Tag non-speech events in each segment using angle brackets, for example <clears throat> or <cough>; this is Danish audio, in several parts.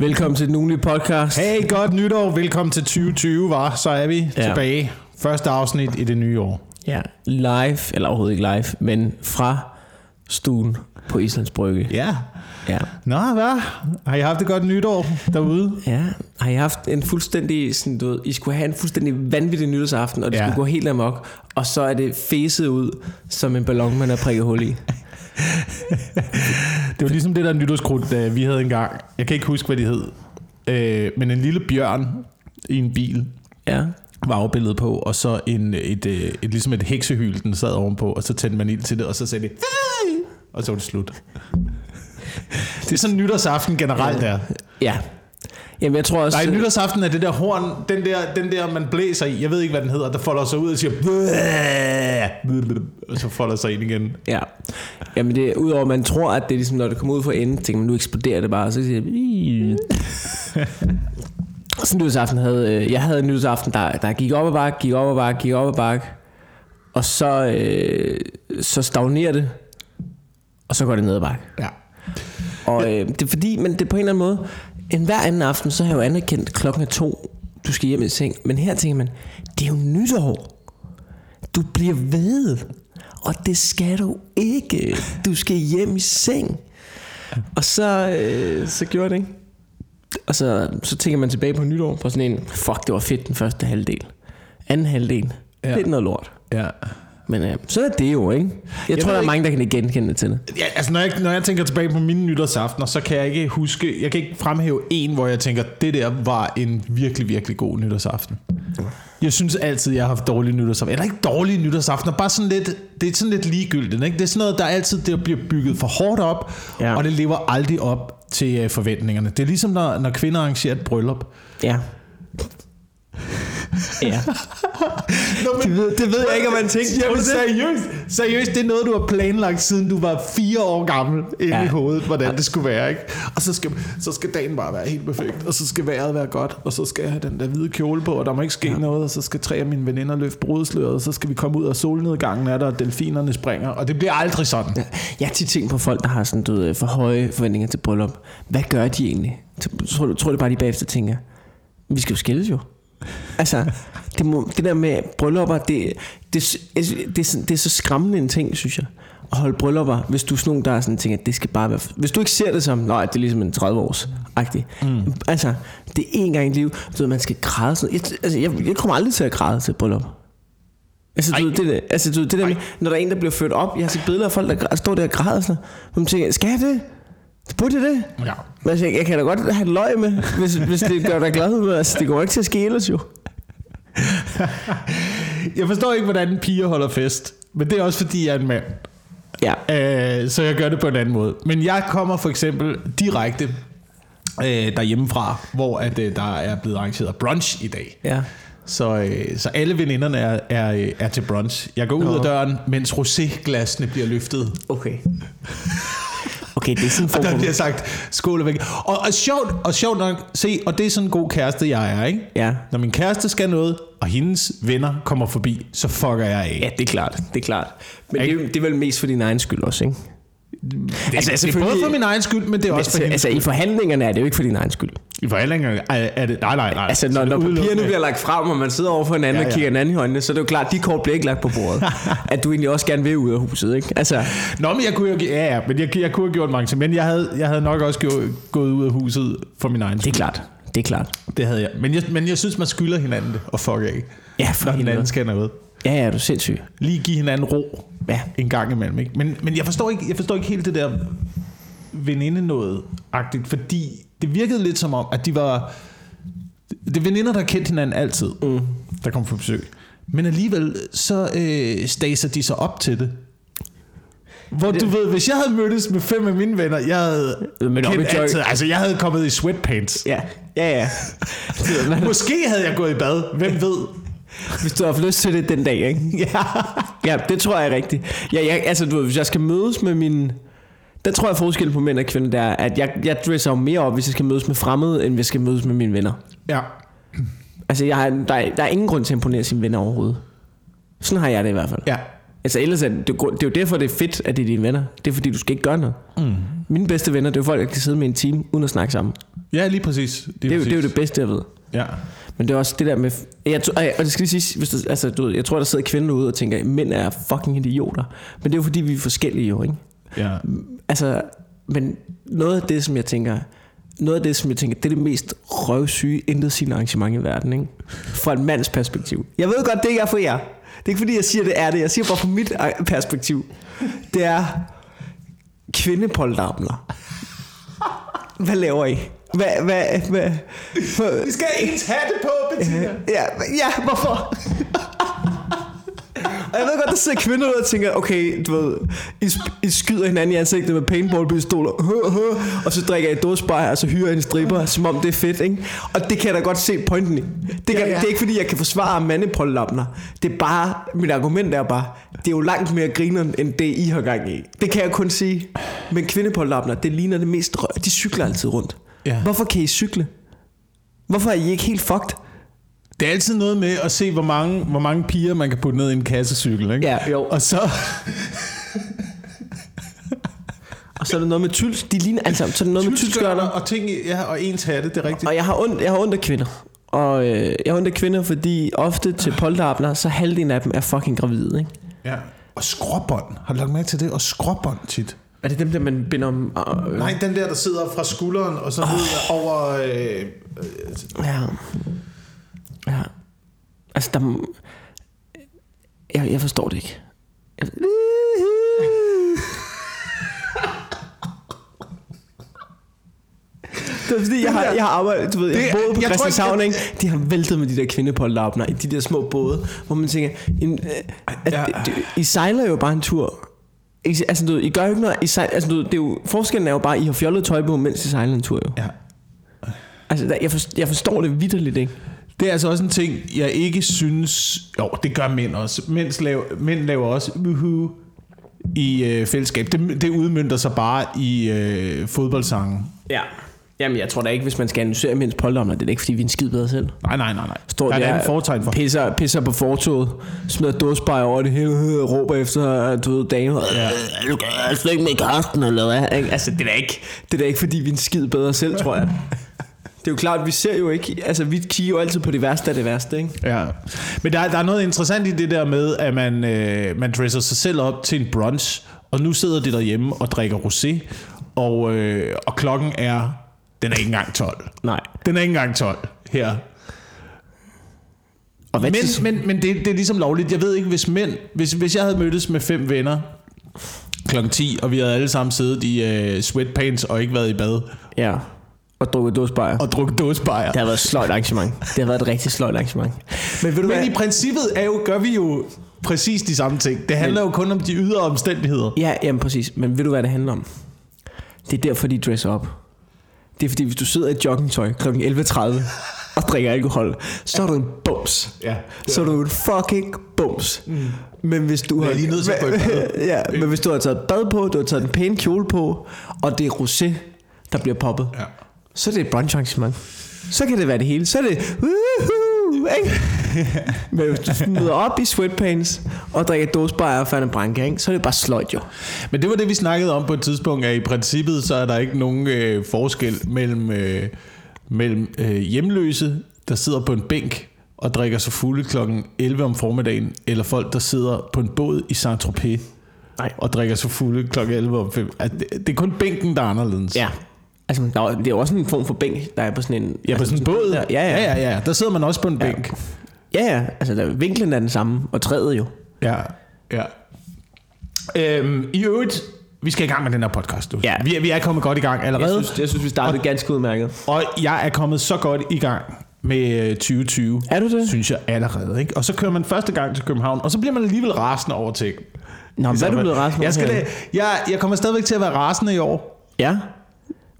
Velkommen til den ugenlige podcast. Hey, godt nytår. Velkommen til 2020, var. Så er vi Ja. tilbage. Første afsnit i det nye år. Ja, live, eller overhovedet ikke live, men fra stuen på Islands Brygge. Ja. Ja. Nå, hvad? Har I haft et godt nytår derude? ja. Har I haft en fuldstændig, sådan, du ved, I skulle have en fuldstændig vanvittig nytårsaften, og det Ja. skulle gå helt amok, og så er det fæset ud som en ballon, man har prikket hul i. <laughs> Det var ligesom det der nytårskrudt, vi havde engang. Jeg kan ikke huske, hvad de hed. Øh, men en lille bjørn i en bil Ja. var afbildet på, og så en, et, øh, et, ligesom et heksehyl, den sad ovenpå, og så tændte man ild til det, og så sagde det, og så var det slut. <laughs> Det er sådan nytårsaften generelt er. Ja. Jamen, jeg tror også... Nej, nytårsaften er det der horn, den der, den der, man blæser i, jeg ved ikke, hvad den hedder, der folder sig ud og siger, og så folder sig ind igen. Ja. Jamen, det er udover, at man tror, at det er ligesom, når det kommer ud fra enden, tænker man, nu eksploderer det bare, og så siger det... Sådan nytårsaften havde... øh, Jeg havde en nytårsaften, der, der gik op ad bakke, gik op ad bakke, gik op ad bakke, og så, øh, så stagnerer det, og så går det ned ad bakke. Ja. Og øh, det er fordi, men det er på en eller anden måde, en hver anden aften, så har jeg jo anerkendt, klokken er to, du skal hjem i seng. Men her tænker man, det er jo nytår. Du bliver ved. Og det skal du ikke. Du skal hjem i seng. Og så, øh, så gjorde jeg det, ikke? Og så, så tænker man tilbage på nytår på sådan en, fuck, det var fedt den første halvdel. Anden halvdel, ja. Er noget lort. ja. Men øh, så er det jo, ikke? Jeg, Jeg tror, der er ikke- mange, der kan genkende til det. Ja, altså når jeg, når jeg tænker tilbage på mine nytårsaftener, så kan jeg ikke huske, jeg kan ikke fremhæve en, hvor jeg tænker, det der var en virkelig, virkelig god nytårsaften. Jeg synes altid, jeg har haft dårlige nytårsaftener. Eller ikke dårlige nytårsaftener, bare sådan lidt, det er sådan lidt ligegyldigt. Ikke? Det er sådan noget, der altid der bliver bygget for hårdt op, Ja. ja. og det lever aldrig op til øh, forventningerne. Det er ligesom, når, når kvinder arrangerer et bryllup. Ja. Ja. <laughs> Nå, men, Det ved, det ved jeg ikke, om man tænker. Jamen seriøst, seriøst, det er noget, du har planlagt, siden du var fire år gammel inde Ja. i hovedet, hvordan det skulle være. Ikke? Og så skal, så skal dagen bare være helt perfekt, og så skal vejret være godt, og så skal jeg have den der hvide kjole på, og der må ikke ske ja. noget, og så skal tre af mine veninder løfte brudsløret, og så skal vi komme ud af solnedgangen er der, og delfinerne springer, og det bliver aldrig sådan. Ja. Jeg har tit tænkt på folk, der har sådan, du ved, for høje forventninger til bryllup. Hvad gør de egentlig? Tror du, tror du bare, de bagefter tænker, vi skal jo skilles jo. Altså, det, må, det der med bryllupper, det, det, det, det, er det er så skræmmende en ting, synes jeg. At holde bryllupper, hvis du er sådan nogen, der er sådan, tænker, det skal bare være... Hvis du ikke ser det som, nej, det er ligesom en 30 års agtig. Mm. Altså, det er én gang i livet. Du ved, man skal græde sådan jeg, altså, jeg, jeg kommer aldrig til at græde til bryllup. Altså, du, ved, det, der, altså du, ved, det der med, når der er en, der bliver ført op, jeg har set billeder af folk, der står der og græder og sådan man tænker, skal jeg det? Burde jeg det? Ja. Men altså, jeg kan da godt have løg med, hvis, hvis det gør dig glad. Men altså, det går ikke til at ske ellers jo. <laughs> Jeg forstår ikke, hvordan piger holder fest, men det er også, fordi jeg er en mand. Ja. Øh, så jeg gør det på en anden måde. Men jeg kommer for eksempel direkte øh, derhjemmefra, hvor at, øh, der er blevet arrangeret brunch i dag. Ja. Så, øh, så alle veninderne er, er, er til brunch. Jeg går ud Nå. af døren, mens roséglasene bliver løftet. Okay. <laughs> Okay, det er sådan en <laughs> form Der for... bliver sagt, skål og væk. Og, og, sjovt, og sjovt nok, se, og det er sådan en god kæreste, jeg er, ikke? Ja. Når min kæreste skal noget, og hendes venner kommer forbi, så fucker jeg af. Ja, det er klart. Det er klart. Men det det er vel mest for din egen skyld også, ikke? Det, altså, altså, det er selvfølgelig- både for min egen skyld, men det er også Altså, for hendes altså, i forhandlingerne er det jo ikke for din egen skyld. I forhandlinger er, er det... Nej, nej, nej. Altså, når, når papirerne bliver lagt frem, og man sidder over for hinanden ja, Ja, og kigger hinanden i øjnene, så er det jo klart, at de kort bliver ikke lagt på bordet. <laughs> at du egentlig også gerne vil ud af huset, ikke? Altså, Nå, men jeg kunne jo... Ja, ja, men jeg, jeg kunne have gjort mange ting. Men jeg havde, jeg havde nok også gjort, gået ud af huset for min egen det er skyld. klart. Det er klart. Det havde jeg. Men jeg, men jeg synes, man skylder hinanden det, og fuck af. Ja, for Når hinanden. hinanden skal noget. Ja, ja, du er sindssyg. Lige give hinanden ro Ja. en gang imellem. Ikke? Men, men jeg, forstår ikke, jeg forstår ikke helt det der veninde noget agtigt fordi det virkede lidt som om, at de var... Det er veninder, der har kendt hinanden altid, mm. der kom på besøg. Men alligevel, så øh, staser de sig op til det. Hvor du ved, hvis jeg havde mødtes med fem af mine venner, jeg havde Men op kendt altid, altså jeg havde kommet i sweatpants. Ja, ja, ja. <laughs> Måske havde jeg gået i bad, hvem ved? Hvis du har haft lyst til det den dag, ikke? <laughs> Ja. Ja, det tror jeg er rigtigt. Ja, jeg, altså, du ved, hvis jeg skal mødes med min... Der tror jeg forskellen på mænd og kvinder, der er, at jeg, jeg dresser jo mere op, hvis jeg skal mødes med fremmede, end hvis jeg skal mødes med mine venner. Ja. Altså, jeg har, der, er, der er ingen grund til at imponere sine venner overhovedet. Sådan har jeg det i hvert fald. Ja. Altså ellers er det, det, er jo- er derfor, det er fedt, at det er dine venner. Det er fordi, du skal ikke gøre noget. Mm. Mine bedste venner, det er jo folk, jeg kan sidde med en time, uden at snakke sammen. Ja, lige præcis. Det er, jo, det er jo det bedste, jeg ved. Ja. Men det er også det der med... Jeg, tror- ej, og det skal lige sige, hvis der, altså, du, jeg tror, der sidder kvinder ude og tænker, at mænd er fucking idioter. Men det er jo fordi, vi er forskellige jo, ikke? ja. Altså, men noget af det, som jeg tænker, noget af det, som jeg tænker, det er det mest røvsyge, intet sigende arrangement i verden, ikke? Fra en mands perspektiv. Jeg ved godt, det ikke er for jer. Det er ikke fordi, jeg siger, det er det. Jeg siger bare fra mit øh, perspektiv. Det er kvindepoltarbler. Hvad laver I? Hvad, hvad, hvad, hvad, Vi skal have ens hatte på, Bettina. Ja, ja, hvorfor? Og jeg ved godt, der sidder kvinder ud og tænker, okay, du ved, I, I skyder hinanden i ansigtet med paintballpistoler, og så drikker I dåsbajer, og så hyrer I en stripper, som om det er fedt, ikke? Og det kan jeg da godt se pointen i. Det, kan, Ja, ja. det er ikke fordi, jeg kan forsvare mandepoltlappner. Det er bare, mit argument er bare, det er jo langt mere grineren, end det I har gang i. Det kan jeg kun sige. Men kvindepoltlappner, det ligner det mest røv. De cykler altid rundt. Ja. Hvorfor kan I cykle? Hvorfor er I ikke helt fucked? Det er altid noget med at se, hvor mange, hvor mange piger man kan putte ned i en kassecykel, ikke? Ja, jo. Og så... <laughs> Og så er der noget med tyls. De ligner altså, så er der noget med tylskørter. og ting, ja, og ens hatte, det er rigtigt. Og jeg har ondt, jeg har ondt af kvinder. Og øh, jeg har ondt af kvinder, fordi ofte til polterabler, så halvdelen af dem er fucking gravide, ikke? Ja. Og skråbånd. Har du lagt mærke til det? Og skråbånd tit. Er det dem, der man binder om? Øh, Nej, den der, der sidder fra skulderen og så ned over... Øh, Ja. Ja. Altså, der... Jeg, jeg forstår det ikke. Jeg... <laughs> Det er fordi, jeg har, jeg har arbejdet, du ved, jeg Det- på jeg tror ikke, Christianshavn, ikke? De har væltet med de der kvindepolterabner i de der små både, hvor man tænker, jamen, øh, at, det, det, I sejler jo bare en tur. I, altså, du, I gør jo ikke noget. I altså, du, det er jo, forskellen er jo bare, at I har fjollet tøj på, mens I sejler en tur, jo. ja. Altså, der, jeg, forstår, jeg forstår det vidderligt, ikke? Det er altså også en ting, jeg ikke synes... Jo, det gør mænd også. Mænd laver, mænd laver også uhu i øh, fællesskab. Det, det udmyndter sig bare i øh, fodboldsangen. Ja. Jamen, jeg tror da ikke, hvis man skal analysere mænds polterabner, det er da ikke, fordi vi er en skid bedre selv. Nej, nej, nej, nej. Står der er der, et fortegn for. Pisser, pisser på fortoget, smider dåsbajer over det hele, øh, råber efter, du ved, damer. Ja. Du kan slet ikke med Karsten, eller hvad? Altså, det er da ikke, det er da ikke, fordi vi er en skid bedre selv, tror jeg. Det er jo klart, vi ser jo ikke, altså vi kigger jo altid på det værste af det værste, ikke? Ja. Men der, er- der er noget interessant i det der med, at man, øh, man dresser sig selv op til en brunch, og nu sidder de derhjemme og drikker rosé, og, øh, og klokken er, den er ikke engang 12. Nej. Den er ikke engang 12 her. Og hvad Men, til- men, men det, det er ligesom lovligt. Jeg ved ikke, hvis mænd, hvis, hvis jeg havde mødtes med fem venner klokken 10, og vi havde alle sammen siddet i øh, sweatpants og ikke været i bad, Ja. Og drukket dåsbajer. og drukket dåsebajer. Det har været et sløjt arrangement. Det har været et rigtig sløjt arrangement. Men ved du Men hvad? i princippet er jo, gør vi jo præcis de samme ting. Det handler jo kun om de ydre omstændigheder. Ja, jamen præcis. Men ved du, hvad det handler om? Det er derfor, de dresser op. Det er fordi, hvis du sidder i joggingtøj kl. 11.30 og drikker alkohol, så er du en bums. Ja, Så er du en fucking bums. Mm. Men hvis du har... lige nødt til at <laughs> ja, men hvis du har taget bad på, du har taget en pæn kjole på, og det er rosé, der bliver poppet, Ja. så er det et brunch arrangement. Så kan det være det hele. Så er det... Woohoo, ikke? <laughs> Men hvis du møder op i sweatpants og drikker dåsebajer og fandt en branke, ikke? så er det bare sløjt jo. Men det var det, vi snakkede om på et tidspunkt, at i princippet så er der ikke nogen øh, forskel mellem, øh, mellem øh, hjemløse, der sidder på en bænk og drikker sig fulde klokken 11 om formiddagen, eller folk, der sidder på en båd i Saint-Tropez Nej. og drikker sig fulde klokken 11 om 5. Altså, det, det er kun bænken, der er anderledes. Ja. Altså, der er, det er jo også en form for bænk, der er på sådan en... Ja, på altså, sådan en båd. Der. Ja, ja. ja, ja, ja. Der sidder man også på en bænk. Ja, ja. Altså, der, vinklen er den samme, og træet jo. Ja, ja. Øhm, I øvrigt, vi skal i gang med den her podcast nu. Ja. Vi, er, vi er kommet godt i gang allerede. Jeg synes, jeg synes vi startede ganske udmærket. Og jeg er kommet så godt i gang med øh, 2020. Er du det? Synes jeg allerede. Ikke? Og så kører man første gang til København, og så bliver man alligevel rasende over ting. Nå, men hvad er du blevet rasende jeg, skal jeg, jeg kommer stadigvæk til at være rasende i år. Ja.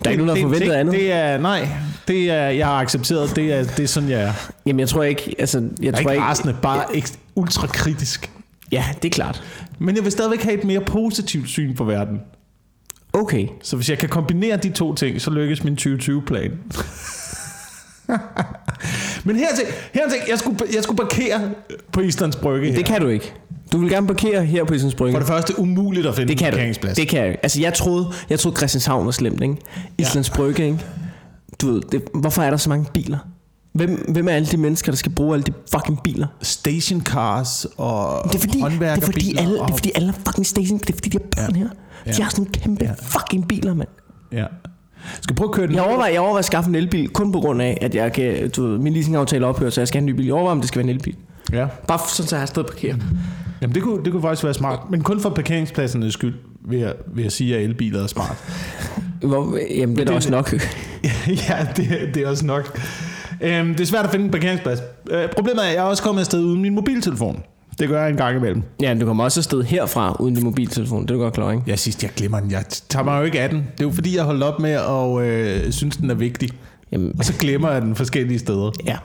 Der er ikke nogen, der det, andet. Det er, nej, det er, jeg har accepteret. Det er, det er sådan, jeg er. Jamen, jeg tror ikke... Altså, jeg Jeg tror ikke ikke... rasende, bare ek- ultra kritisk. Ja, det er klart. Men jeg vil stadigvæk have et mere positivt syn på verden. Okay. Så hvis jeg kan kombinere de to ting, så lykkes min 2020-plan. <laughs> Men her til, her til jeg, skulle, jeg skulle parkere på Islands Brygge her. Det kan du ikke. Du vil gerne parkere her på Islands Brygge. For det første umuligt at finde Det en kan du. parkeringsplads. Det kan jeg. Altså, jeg troede, jeg troede Christianshavn var slemt, ikke? Islands Brygge, ikke? Du ved, det, hvorfor er der så mange biler? Hvem, hvem er alle de mennesker, der skal bruge alle de fucking biler? Stationcars og Det er fordi, det er fordi, alle, det er fordi alle fucking station. Det er fordi, de her børn her. Ja. De har sådan nogle kæmpe Ja. fucking biler, mand. Ja. Skal prøve at køre den? Jeg overvejer, jeg overvejer at skaffe en elbil, kun på grund af, at jeg kan, du ved, min leasingaftale ophører, så jeg skal have en ny bil. Jeg overvejer, om det skal være en elbil. Ja. Bare sådan, så jeg har sted at parkere. Jamen det kunne, det kunne faktisk være smart. Men kun for parkeringspladsernes skyld vil jeg, vil jeg sige, at elbiler er smart. Hvor, jamen, det er da også nok. <laughs> ja, det, det er også nok. Øhm, det er svært at finde en parkeringsplads. Øh, problemet er, at jeg er også kommet afsted uden min mobiltelefon. Det gør jeg en gang imellem. Ja, du kommer også afsted herfra uden din mobiltelefon. Det er du godt klar, ikke? Jeg sidst, jeg glemmer den. Jeg tager mig jo ikke af den. Det er jo fordi, jeg holdt op med at øh, synes, den er vigtig. Jamen, Og så glemmer jeg den forskellige steder. ja.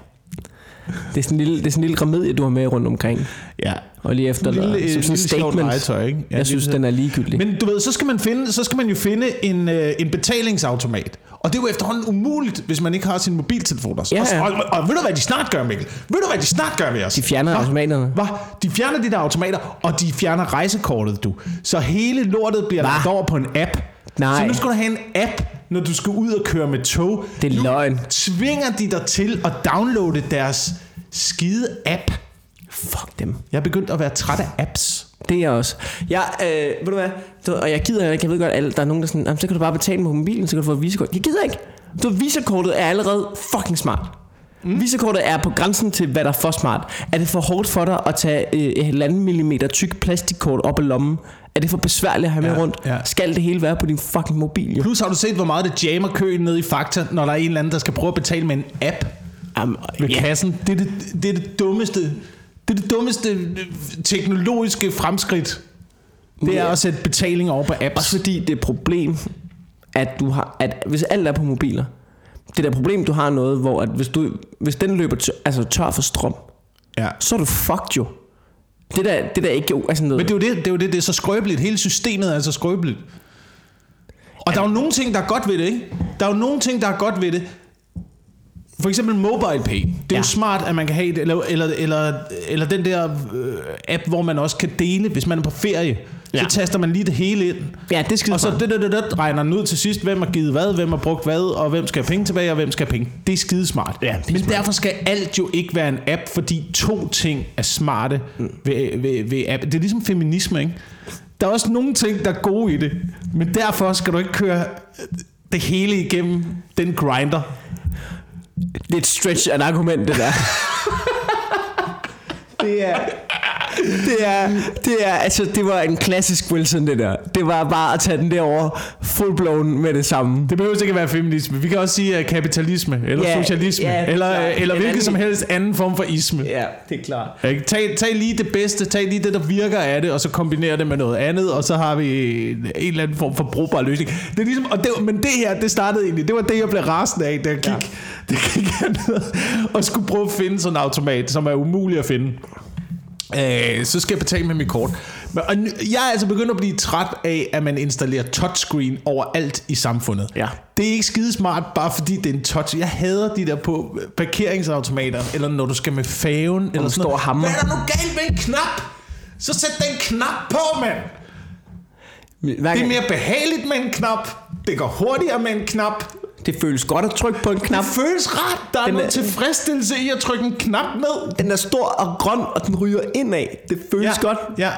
Det er sådan en lille, det er sådan en lille remedie, du har med rundt omkring. Ja. Og lige efter, En lille, som sådan en statement. legetøj, ikke? Ja, jeg synes, den er ligegyldig. Men du ved, så skal man, finde, så skal man jo finde en, øh, en betalingsautomat. Og det er jo efterhånden umuligt, hvis man ikke har sin mobiltelefon. Og, Ja, ja. og, og, og ved du, hvad de snart gør, Mikkel? Ved du, hvad de snart gør med os? De fjerner Hva? automaterne. Hvad? De fjerner de der automater, og de fjerner rejsekortet, du. Så hele lortet bliver Hva? lagt over på en app. Nej. Så nu skal du have en app, når du skal ud og køre med tog. Det er nu løgn. tvinger de dig til at downloade deres skide app. Fuck dem. Jeg er begyndt at være træt af apps. Det er jeg også. Jeg, øh, ved du hvad? Du, og jeg gider ikke. Jeg ved godt, at der er nogen, der er sådan, "Jamen, så kan du bare betale med mobilen, så kan du få et visakort. Jeg gider ikke. Du, visakortet er allerede fucking smart. Mm. Visakortet er på grænsen til, hvad der er for smart. Er det for hårdt for dig at tage øh, et halvanden millimeter tyk plastikkort op af lommen? Er det for besværligt at have med Ja, rundt? ja. Skal det hele være på din fucking mobil? Jo? Plus har du set, hvor meget det jammer køen ned i Fakta, når der er en eller anden, der skal prøve at betale med en app Jamen, ved ja. kassen. Det er det, det, er det dummeste, det er det dummeste øh, teknologiske fremskridt. Det er at sætte betaling over på apps. Også fordi det er et problem, at du har, at hvis alt er på mobiler, det der problem, du har noget, hvor at hvis, du, hvis den løber tør, altså tør for strøm, Ja. så er du fucked jo. Det der, det der ikke jo, altså noget, Men det er, jo det, det er jo det, det er så skrøbeligt. Hele systemet er så skrøbeligt. Og der er jo nogle ting, der er godt ved det, ikke? Der er jo nogle ting, der er godt ved det. For eksempel mobile pay. Det er ja. Ja. jo smart, at man kan have det. Eller, eller, eller, eller den der øh, app, hvor man også kan dele, hvis man er på ferie. Ja. Så taster man lige det hele ind. ja, det er skide Og så det, det, det, det, regner den ud til sidst, hvem har givet hvad, hvem har brugt hvad, og hvem skal have penge tilbage, og hvem skal have penge. Det er skidesmart. Ja, det er Men smart. derfor skal alt jo ikke være en app, fordi to ting er smarte mm. ved, ved, ved app. Det er ligesom feminisme, ikke? Der er også nogle ting, der er gode i det, men derfor skal du ikke køre det hele igennem den grinder. Det er et stretch af et argument, det der. <laughs> det er... <laughs> Det er, det er, altså, det var en klassisk Wilson, det der. Det var bare at tage den derover full blown med det samme. Det behøver ikke at være feminisme. Vi kan også sige uh, kapitalisme, eller Ja, socialisme, ja, er eller, klart. eller En hvilken som helst anden form for isme. Ja, det er klart. Ikke? Tag, tag lige det bedste, tag lige det, der virker af det, og så kombinere det med noget andet, og så har vi en, en eller anden form for brugbar løsning. Det er ligesom, og det, men det her, det startede egentlig, det var det, jeg blev rasende af, da jeg gik, ja. det gik og skulle prøve at finde sådan en automat, som er umulig at finde. Øh, så skal jeg betale med mit kort. Og jeg er altså begyndt at blive træt af, at man installerer touchscreen overalt i samfundet. Ja. Det er ikke skidesmart, bare fordi det er en touch. Jeg hader de der på parkeringsautomater, eller når du skal med færgen, eller sådan står noget. og hamrer. Hvad er der nu galt med en knap? Så sæt den knap på, mand! Hver Det er gang, mere behageligt med en knap. Det går hurtigere med en knap. Det føles godt at trykke på en knap. Det føles rart. Der er Den noget er- tilfredsstillelse i at trykke en knap ned. Den er stor og grøn, og den ryger indad. Det føles ja, godt. Ja.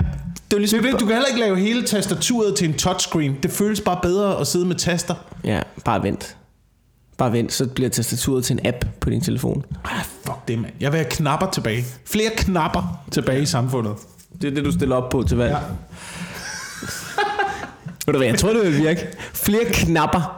Det er ligesom... Det du kan heller ikke lave hele tastaturet til en touchscreen. Det føles bare bedre at sidde med taster. Ja, bare vent. Bare vent, så bliver tastaturet til en app på din telefon. Ah, fuck det, mand. Jeg vil have knapper tilbage. Flere knapper tilbage i samfundet. Det er det, du stiller op på til valg. Ja. Ved du hvad, jeg tror, det vil virke. Flere knapper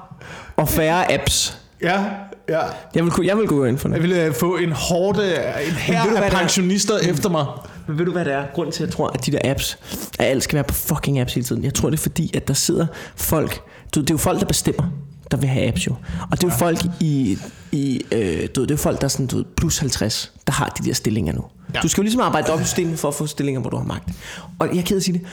og færre apps. Ja, ja. Jeg vil, jeg vil gå ind for Jeg det. vil øh, få en hårde, en her af det er? pensionister efter mig. Men ved du, hvad det er? Grunden til, at jeg tror, at de der apps, at alt skal være på fucking apps hele tiden. Jeg tror, det er fordi, at der sidder folk... Du, det er jo folk, der bestemmer, der vil have apps jo. Og det er jo folk i... i øh, du det er folk, der er sådan, du plus 50, der har de der stillinger nu. Ja. Du skal jo ligesom arbejde op i systemet for at få stillinger, hvor du har magt. Og jeg er ked at sige det,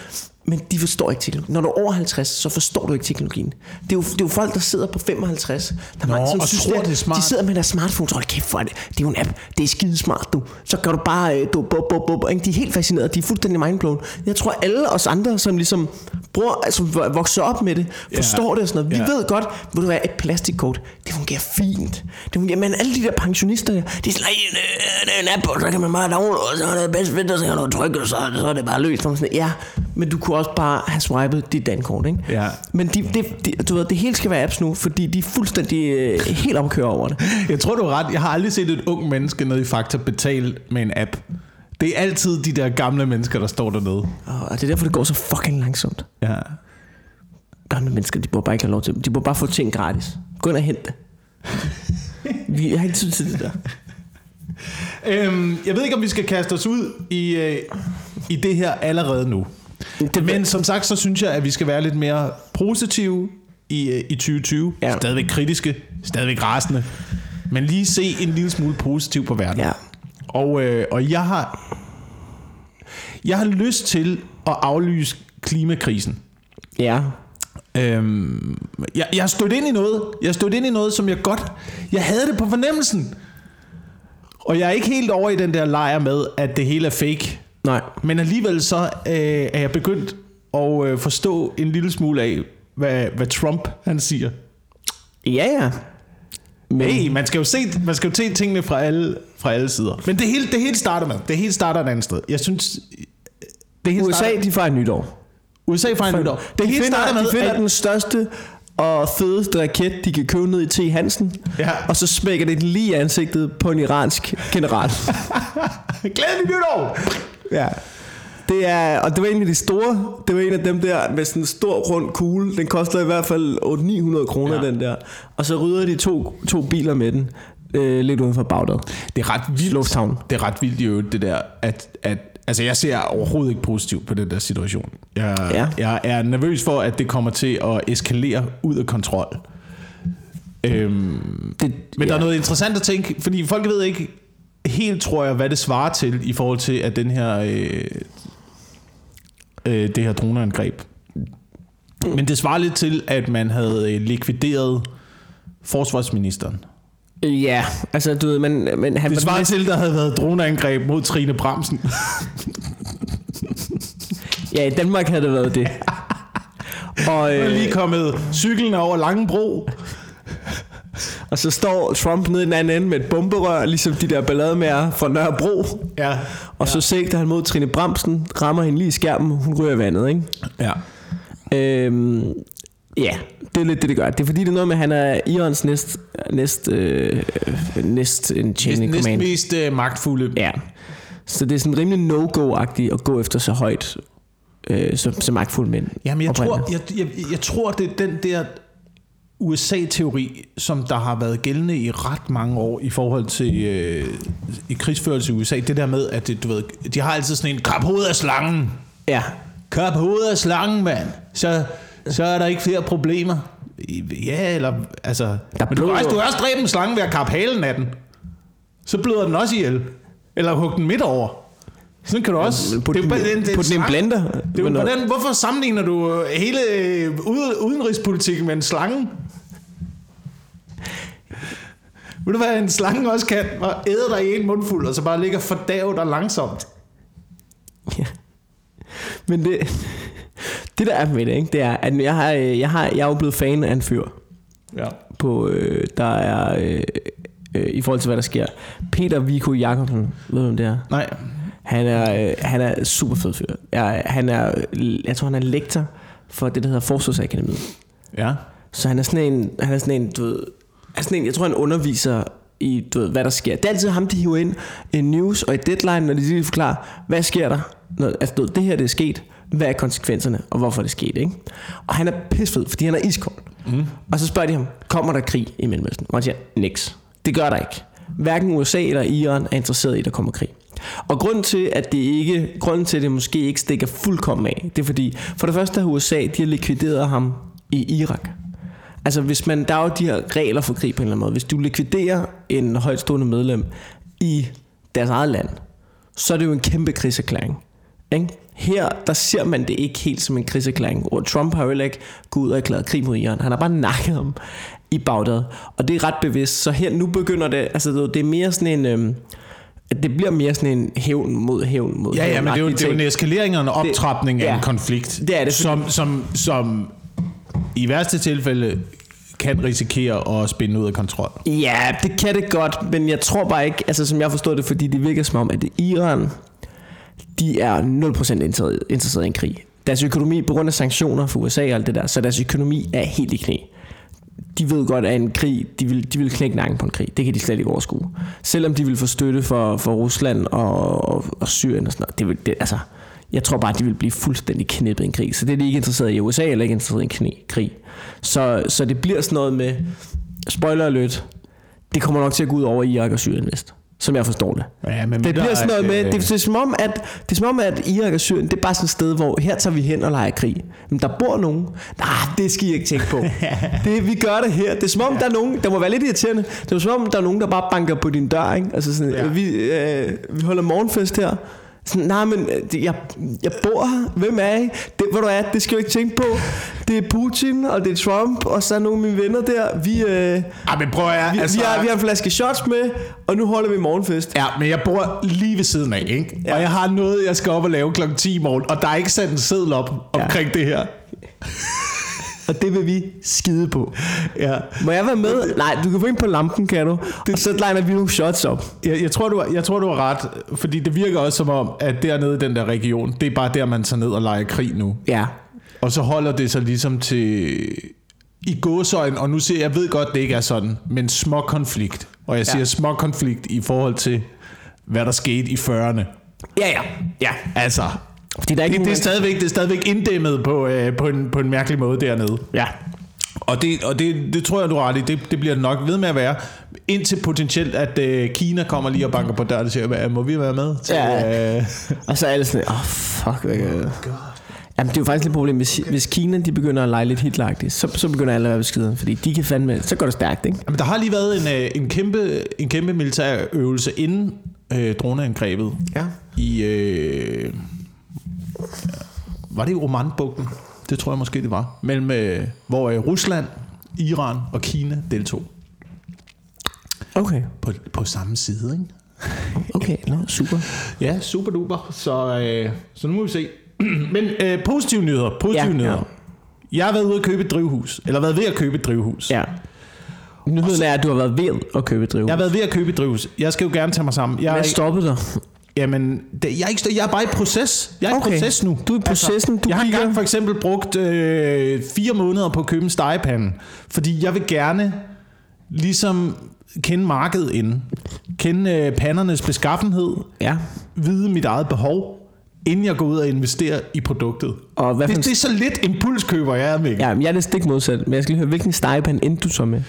men de forstår ikke teknologi. Når du er over 50, så forstår du ikke teknologien. Det er jo, det er jo folk, der sidder på 55, der Nå, mange, som og synes, tror, det er smart. De sidder med deres smartphone, hold kæft for det. Det er jo en app. Det er skidesmart, du. Så kan du bare, øh, du, bub, bub, bub, de er helt fascineret. De er fuldstændig mindblown. Jeg tror, alle os andre, som ligesom bruger, altså vokser op med det, forstår det og sådan noget. Vi Ja. ved godt, ved du hvad, et plastikkort, det fungerer fint. Det fungerer, men alle de der pensionister, der, de er sådan, "Ej, det er en app, og så kan man bare downloade, og så er det bedst fedt, og så kan du trykke, og så, så er det bare løst. Og Sådan, ja, men du kunne også bare have swipet dit dankort, ikke? Ja. Men de, det, de, du ved, det hele skal være apps nu, fordi de er fuldstændig øh, helt omkører over det. <laughs> Jeg tror, du har ret. Jeg har aldrig set et ung menneske nede i Fakta betale med en app. Det er altid de der gamle mennesker, der står dernede. Og det er derfor, det går så fucking langsomt. Ja. Gamle mennesker, de burde bare ikke have lov til De burde bare få ting gratis. Gå ind og hente det. Vi har ikke tid til det der. Øhm, jeg ved ikke, om vi skal kaste os ud i, øh, i det her allerede nu. Det- Men som sagt, så synes jeg, at vi skal være lidt mere positive i, øh, i 2020. Ja. Stadigvæk kritiske, stadigvæk rasende. Men lige se en lille smule positiv på verden. Ja. Og, øh, og jeg har jeg har lyst til at aflyse klimakrisen. Ja. Øhm, jeg, jeg har stødt ind i noget. Jeg stødt ind i noget, som jeg godt... Jeg havde det på fornemmelsen. Og jeg er ikke helt over i den der lejr med, at det hele er fake. Nej. Men alligevel så øh, er jeg begyndt at øh, forstå en lille smule af, hvad, hvad Trump han siger. Ja, ja. Men, Hey, man skal jo se, man skal jo se tingene fra alle, fra alle sider. Men det hele, det hele starter med. Det hele starter et andet sted. Jeg synes... Det hele USA, starter, de fejrer nytår. USA fejrer nytår. Det de hele finder, starter med, de finder at- den største og fedeste raket, de kan købe ned i T. Hansen. Ja. Og så smækker det lige ansigtet på en iransk general. <laughs> Glædelig nytår! Ja. Det er, og det var egentlig de store, det var en af dem der med sådan en stor rund kugle. Den koster i hvert fald 800-900 kroner, Ja. den der. Og så rydder de to, to biler med den, øh, lidt uden for Bagdad. Det er ret vildt. Lufthavn. Det er ret vildt øvrigt, det der, at, at altså jeg ser overhovedet ikke positivt på den der situation. Jeg, Ja. jeg er nervøs for, at det kommer til at eskalere ud af kontrol. Øhm, Det, men ja. der er noget interessant at tænke, fordi folk ved ikke helt, tror jeg, hvad det svarer til i forhold til, at den her, øh, øh, det her droneangreb. Men det svarer lidt til, at man havde øh, likvideret forsvarsministeren. Ja, altså du ved, men, men han Det var svarer den til, der havde været droneangreb mod Trine Bramsen. Ja, i Danmark havde det været det. <laughs> Og, øh, lige kommet cyklen over Langebro. <laughs> og så står Trump nede i den anden ende med et bomberør, ligesom de der ballademærer fra Nørrebro. Ja. Og så sigter han mod Trine Bramsen, rammer hende lige i skærmen, hun ryger vandet, ikke? Ja. Øhm, ja, det er lidt det, det gør. Det er fordi, det er noget med, at han er Irans næst, næst, øh, næst en chain in Næsten command. mest øh, magtfulde. Ja. Så det er sådan rimelig no-go-agtigt at gå efter så højt, øh, så, så magtfulde mænd. Jamen, jeg tror, jeg, jeg, jeg tror, det er den der USA-teori, som der har været gældende i ret mange år i forhold til øh, i krigsførelse i USA. Det der med, at det, du ved, de har altid sådan en kap hovedet af slangen. Ja, Kap hovedet af slangen, mand. Så, så er der ikke flere problemer. Ja, eller altså... Der men du, kan også, du kan også dræbe en slange ved at kappe halen af den. Så bløder den også ihjel. Eller hugge den midt over. Sådan kan du også... Put det er den, den i en slange. blender. Det er hvordan, hvorfor sammenligner du øh, hele øh, ude- udenrigspolitikken med en slange? Ved du hvad en slange også kan? Og æde dig i en mundfuld, og så bare ligger fordave dig langsomt. Ja. Men det, det der er med det, ikke, det er, at jeg, har, øh, jeg, har, jeg er jo blevet fan af en fyr, Ja. på, øh, der er, øh, øh, i forhold til hvad der sker. Peter Viko Jacobsen, ved du hvem det er? Nej. Han er, øh, han er super fed fyr. Jeg, han er, jeg tror han er lektor for det, der hedder Forsvarsakademiet. Ja. Så han er sådan en, han er sådan en, du ved, sådan en, jeg tror han underviser i, du ved, hvad der sker. Det er altid ham, de hiver ind i news og i deadline, når de lige forklarer, hvad sker der? Når, altså, du ved, det her det er sket. Hvad er konsekvenserne, og hvorfor det skete, ikke? Og han er pissfed, fordi han er iskold. Mm. Og så spørger de ham, kommer der krig i Mellemøsten? Og han siger, niks. Det gør der ikke. Hverken USA eller Iran er interesseret i, at der kommer krig. Og grunden til, at det ikke, grunden til, at det måske ikke stikker fuldkommen af, det er fordi, for det første har USA, de har likvideret ham i Irak. Altså hvis man, der er jo de her regler for krig på en eller anden måde. Hvis du likviderer en højtstående medlem i deres eget land, så er det jo en kæmpe krigserklæring. Ikke? Her, der ser man det ikke helt som en krigserklæring. Og Trump har jo heller ikke gået ud og erklæret krig mod Iran. Han har bare nakket ham i Bagdad. Og det er ret bevidst. Så her nu begynder det, altså det det er mere sådan en... Øhm, det bliver mere sådan en hævn mod hævn mod Ja, ja, men det er, jo, det er jo en eskalering og en optrapning ja. af en konflikt. Det er det, Som, som, som i værste tilfælde kan risikere at spænde ud af kontrol. Ja, det kan det godt, men jeg tror bare ikke, altså som jeg forstår det, fordi det virker som om, at Iran, de er 0% interesseret interesseret i en krig. Deres økonomi, på grund af sanktioner fra USA og alt det der, så deres økonomi er helt i knæ. De ved godt, at en krig, de vil, de vil knække nakken på en krig. Det kan de slet ikke overskue. Selvom de vil få støtte for, for Rusland og, og, og Syrien og sådan noget. Det vil, det, altså, jeg tror bare, at de vil blive fuldstændig knippet i en krig. Så det er de ikke interesseret i. USA er heller ikke interesseret i en knæ, krig. Så, så det bliver sådan noget med, spoiler alert, det kommer nok til at gå ud over Irak og Syrien vist. Som jeg forstår det. Ja, men Det bliver sådan noget med, det, det, er som om, at, det er som om, at Irak og Syrien, det er bare sådan et sted, hvor her tager vi hen og leger krig. Men der bor nogen. Nej, det skal I ikke tænke på. <laughs> det, vi gør det her. Det er som om, der er nogen, der må være lidt irriterende. Det er som om, der er nogen, der bare banker på din dør. Ikke? Altså sådan, Ja. ja. vi, øh, vi holder morgenfest her. Sådan, nej, men øh, jeg, jeg bor her. Hvem er I? Det, hvad du er, det skal du ikke tænke på. Det er Putin, og det er Trump, og så er nogle af mine venner der. Vi, øh, Ah, men prøv at vi, altså, vi, har, vi har en flaske shots med, og nu holder vi morgenfest. Ja, men jeg bor lige ved siden af, ikke? Ja. Og jeg har noget, jeg skal op og lave klokken 10 i morgen, og der er ikke sat en seddel op omkring det her. <laughs> Og det vil vi skide på. Ja. Må jeg være med? Nej, du kan få ind på lampen, kan du? Og så liner vi nogle shots op. Jeg, jeg, tror, du jeg tror, du har ret, fordi det virker også som om, at dernede i den der region, det er bare der, man tager ned og leger krig nu. Ja. Og så holder det sig ligesom til i gåsøjen, og nu ser jeg, jeg ved godt, det ikke er sådan, men små konflikt. Og jeg siger Ja. små konflikt i forhold til, hvad der skete i 40'erne. Ja, ja. Ja. Altså, Fordi der er ikke det, det, er stadigvæk, det er stadigvæk inddæmmet på, øh, på, en, på en mærkelig måde dernede. Ja. Og det, og det, det tror jeg, du har ret i. Det, det bliver det nok ved med at være. Indtil potentielt, at øh, Kina kommer lige og banker på døren og siger, "Hvad, må vi være med? Til, Ja. øh, Og så er alle sådan, åh, oh, fuck, hvad gør jeg? Jamen, det er jo faktisk et problem. Hvis, hvis Kina de begynder at lege lidt hitleragtigt, så, så begynder alle at være beskidere. Fordi de kan fandme, så går det stærkt, ikke? Jamen, der har lige været en, øh, en, kæmpe, en kæmpe militær øvelse inden øh, droneangrebet Ja. i... Øh, var det i Omanbugten? Det tror jeg måske, det var. Mellem, øh, hvor øh, Rusland, Iran og Kina deltog Okay. på, på samme side, ikke? Okay, no, super. <laughs> Ja, super duper. Så, øh, så nu må vi se. <clears throat> Men øh, positive nyheder. Positive Ja, nyheder. ja. Jeg har været ude at købe et drivhus. Eller været ved at købe et drivhus. Ja. Nyheden er, at du har været ved at købe et drivhus. Jeg har været ved at købe et drivhus. Jeg skal jo gerne tage mig sammen. Jeg Hvad stoppede dig? Jamen, det, jeg, er ikke, jeg er bare i proces. Jeg er i Okay. proces nu. Du er i processen, du jeg har engang for eksempel brugt øh, fire måneder på at købe en stegepande. Fordi jeg vil gerne ligesom kende markedet inden. Kende øh, pandernes beskaffenhed. Ja. Vide mit eget behov. Inden jeg går ud og investerer i produktet. Og hvad Det, det er så lidt impulskøber, jeg er med. Ja, men jeg er det stik modsat. Men jeg skal lige høre, hvilken stegepande endte du så med?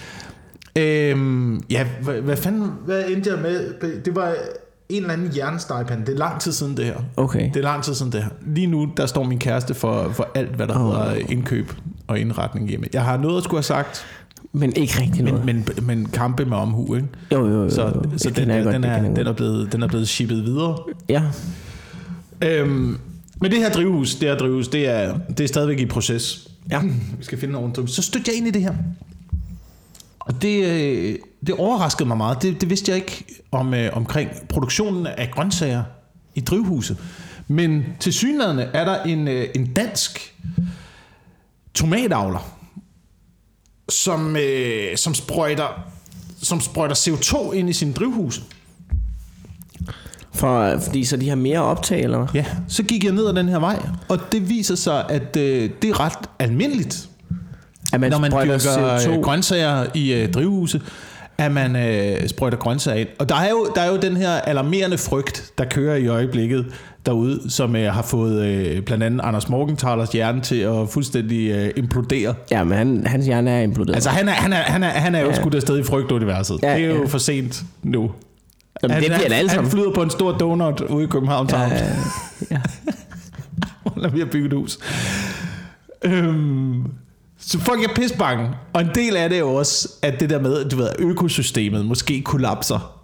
Øhm, ja, hvad, hvad fanden hvad endte jeg med? Det var en eller anden jernstegepande. Det er lang tid siden det her. Okay. Det er lang tid siden det her. Lige nu, der står min kæreste for, for alt, hvad der oh. hedder indkøb og indretning hjemme. Jeg har noget at skulle have sagt, Men ikke rigtig noget. men, men, men kampe med omhu, ikke? jo, jo, jo. Så, jo. så Det den, jeg godt, den, er, den, er blevet, den er blevet shippet videre. Ja. Øhm, men det her drivhus, det her drivhus, det er, det er stadigvæk i proces. Ja. Vi skal finde nogle drivhus. Så stødte jeg ind i det her. Og det, øh, det overraskede mig meget. Det, det vidste jeg ikke om, øh, omkring produktionen af grøntsager i drivhuset. Men til synligheden er der en, øh, en dansk tomatavler, som, øh, som, sprøjter, som sprøjter CO2 ind i sin drivhus. For, fordi så de har mere optag, eller? Ja, så gik jeg ned ad den her vej, og det viser sig, at øh, det er ret almindeligt, At man når man dyrker CO2. øh, grøntsager i øh, drivhuse, at man øh, sprøjter grøntsager ind. Og der er, jo, der er jo den her alarmerende frygt, der kører i øjeblikket derude, som øh, har fået øh, blandt andet Anders Morgenthalers hjerne til at fuldstændig øh, implodere. Ja, men han, hans hjerne er imploderet. Altså han er, han er, han er, han er jo Ja. skudt afsted i frygtuniverset. Ja, det er jo ja. for sent nu. Jamen, han, det bliver han, alle han sammen. flyder på en stor donut ude i København Town. Ja, ja. Vi har bygget et hus. Øhm, så folk er pisbange. Og en del af det er jo også, at det der med, du ved, økosystemet måske kollapser.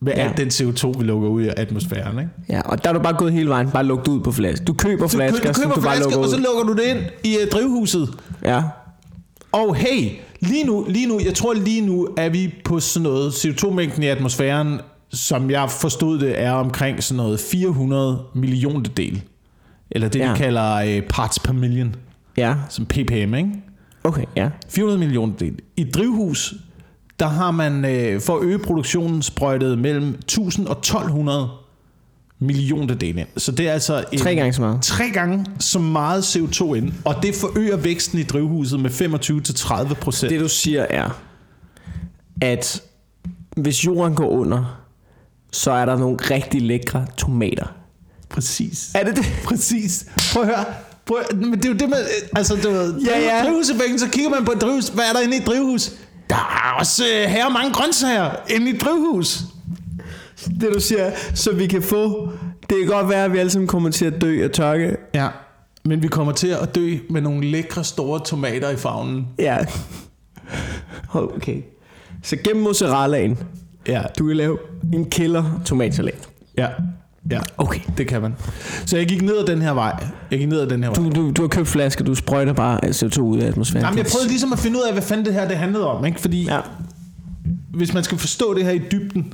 med Ja. ja. al den CO2, vi lukker ud i atmosfæren. Ikke? Ja, og der er du bare gået hele vejen, bare lukket ud på flasker. Du køber Du, flasker, du som køber du bare lukker og så lukker du det ind i uh, drivhuset. Ja, Og hey, lige nu, lige nu, jeg tror lige nu, er vi på sådan noget CO2-mængden i atmosfæren, som jeg forstod det, er omkring sådan noget 400 millioner del. Eller det, ja. Vi kalder uh, parts per million, ja, som ppm, ikke? Okay, ja. 400 millioner del. I drivhus, der har man øh, for at øge produktionen sprøjtet mellem 1000 og 1200 millioner del ind. Så det er altså en, Tre gange så meget. tre gange så meget CO2 ind, og det forøger væksten i drivhuset med 25-30 procent. Det du siger er, at hvis jorden går under, så er der nogle rigtig lækre tomater. Præcis. Er det det? Præcis. Prøv at høre. Prøv, men det er jo det med, altså du ved, Ja, ja. drivhuseffekten, så kigger man på et drivhus, hvad er der inde i et drivhus? Der er også øh, her mange grøntsager inde i et drivhus. Det du siger, så vi kan få... Det kan godt være, at vi alle sammen kommer til at dø af tørke. Ja, men vi kommer til at dø med nogle lækre store tomater i favnen. Ja. Okay. Så gennem mozzarellaen, Ja, du kan lave en killer tomatsalat. ja, ja. Okay. Det kan man. Så jeg gik ned ad den her vej. Jeg gik ned ad den her vej. Du, du, du har købt flasker, du sprøjter bare CO2 ud af atmosfæren. Jamen, jeg prøvede ligesom at finde ud af, hvad fanden det her det handlede om. Ikke? Fordi ja. Hvis man skal forstå det her i dybden,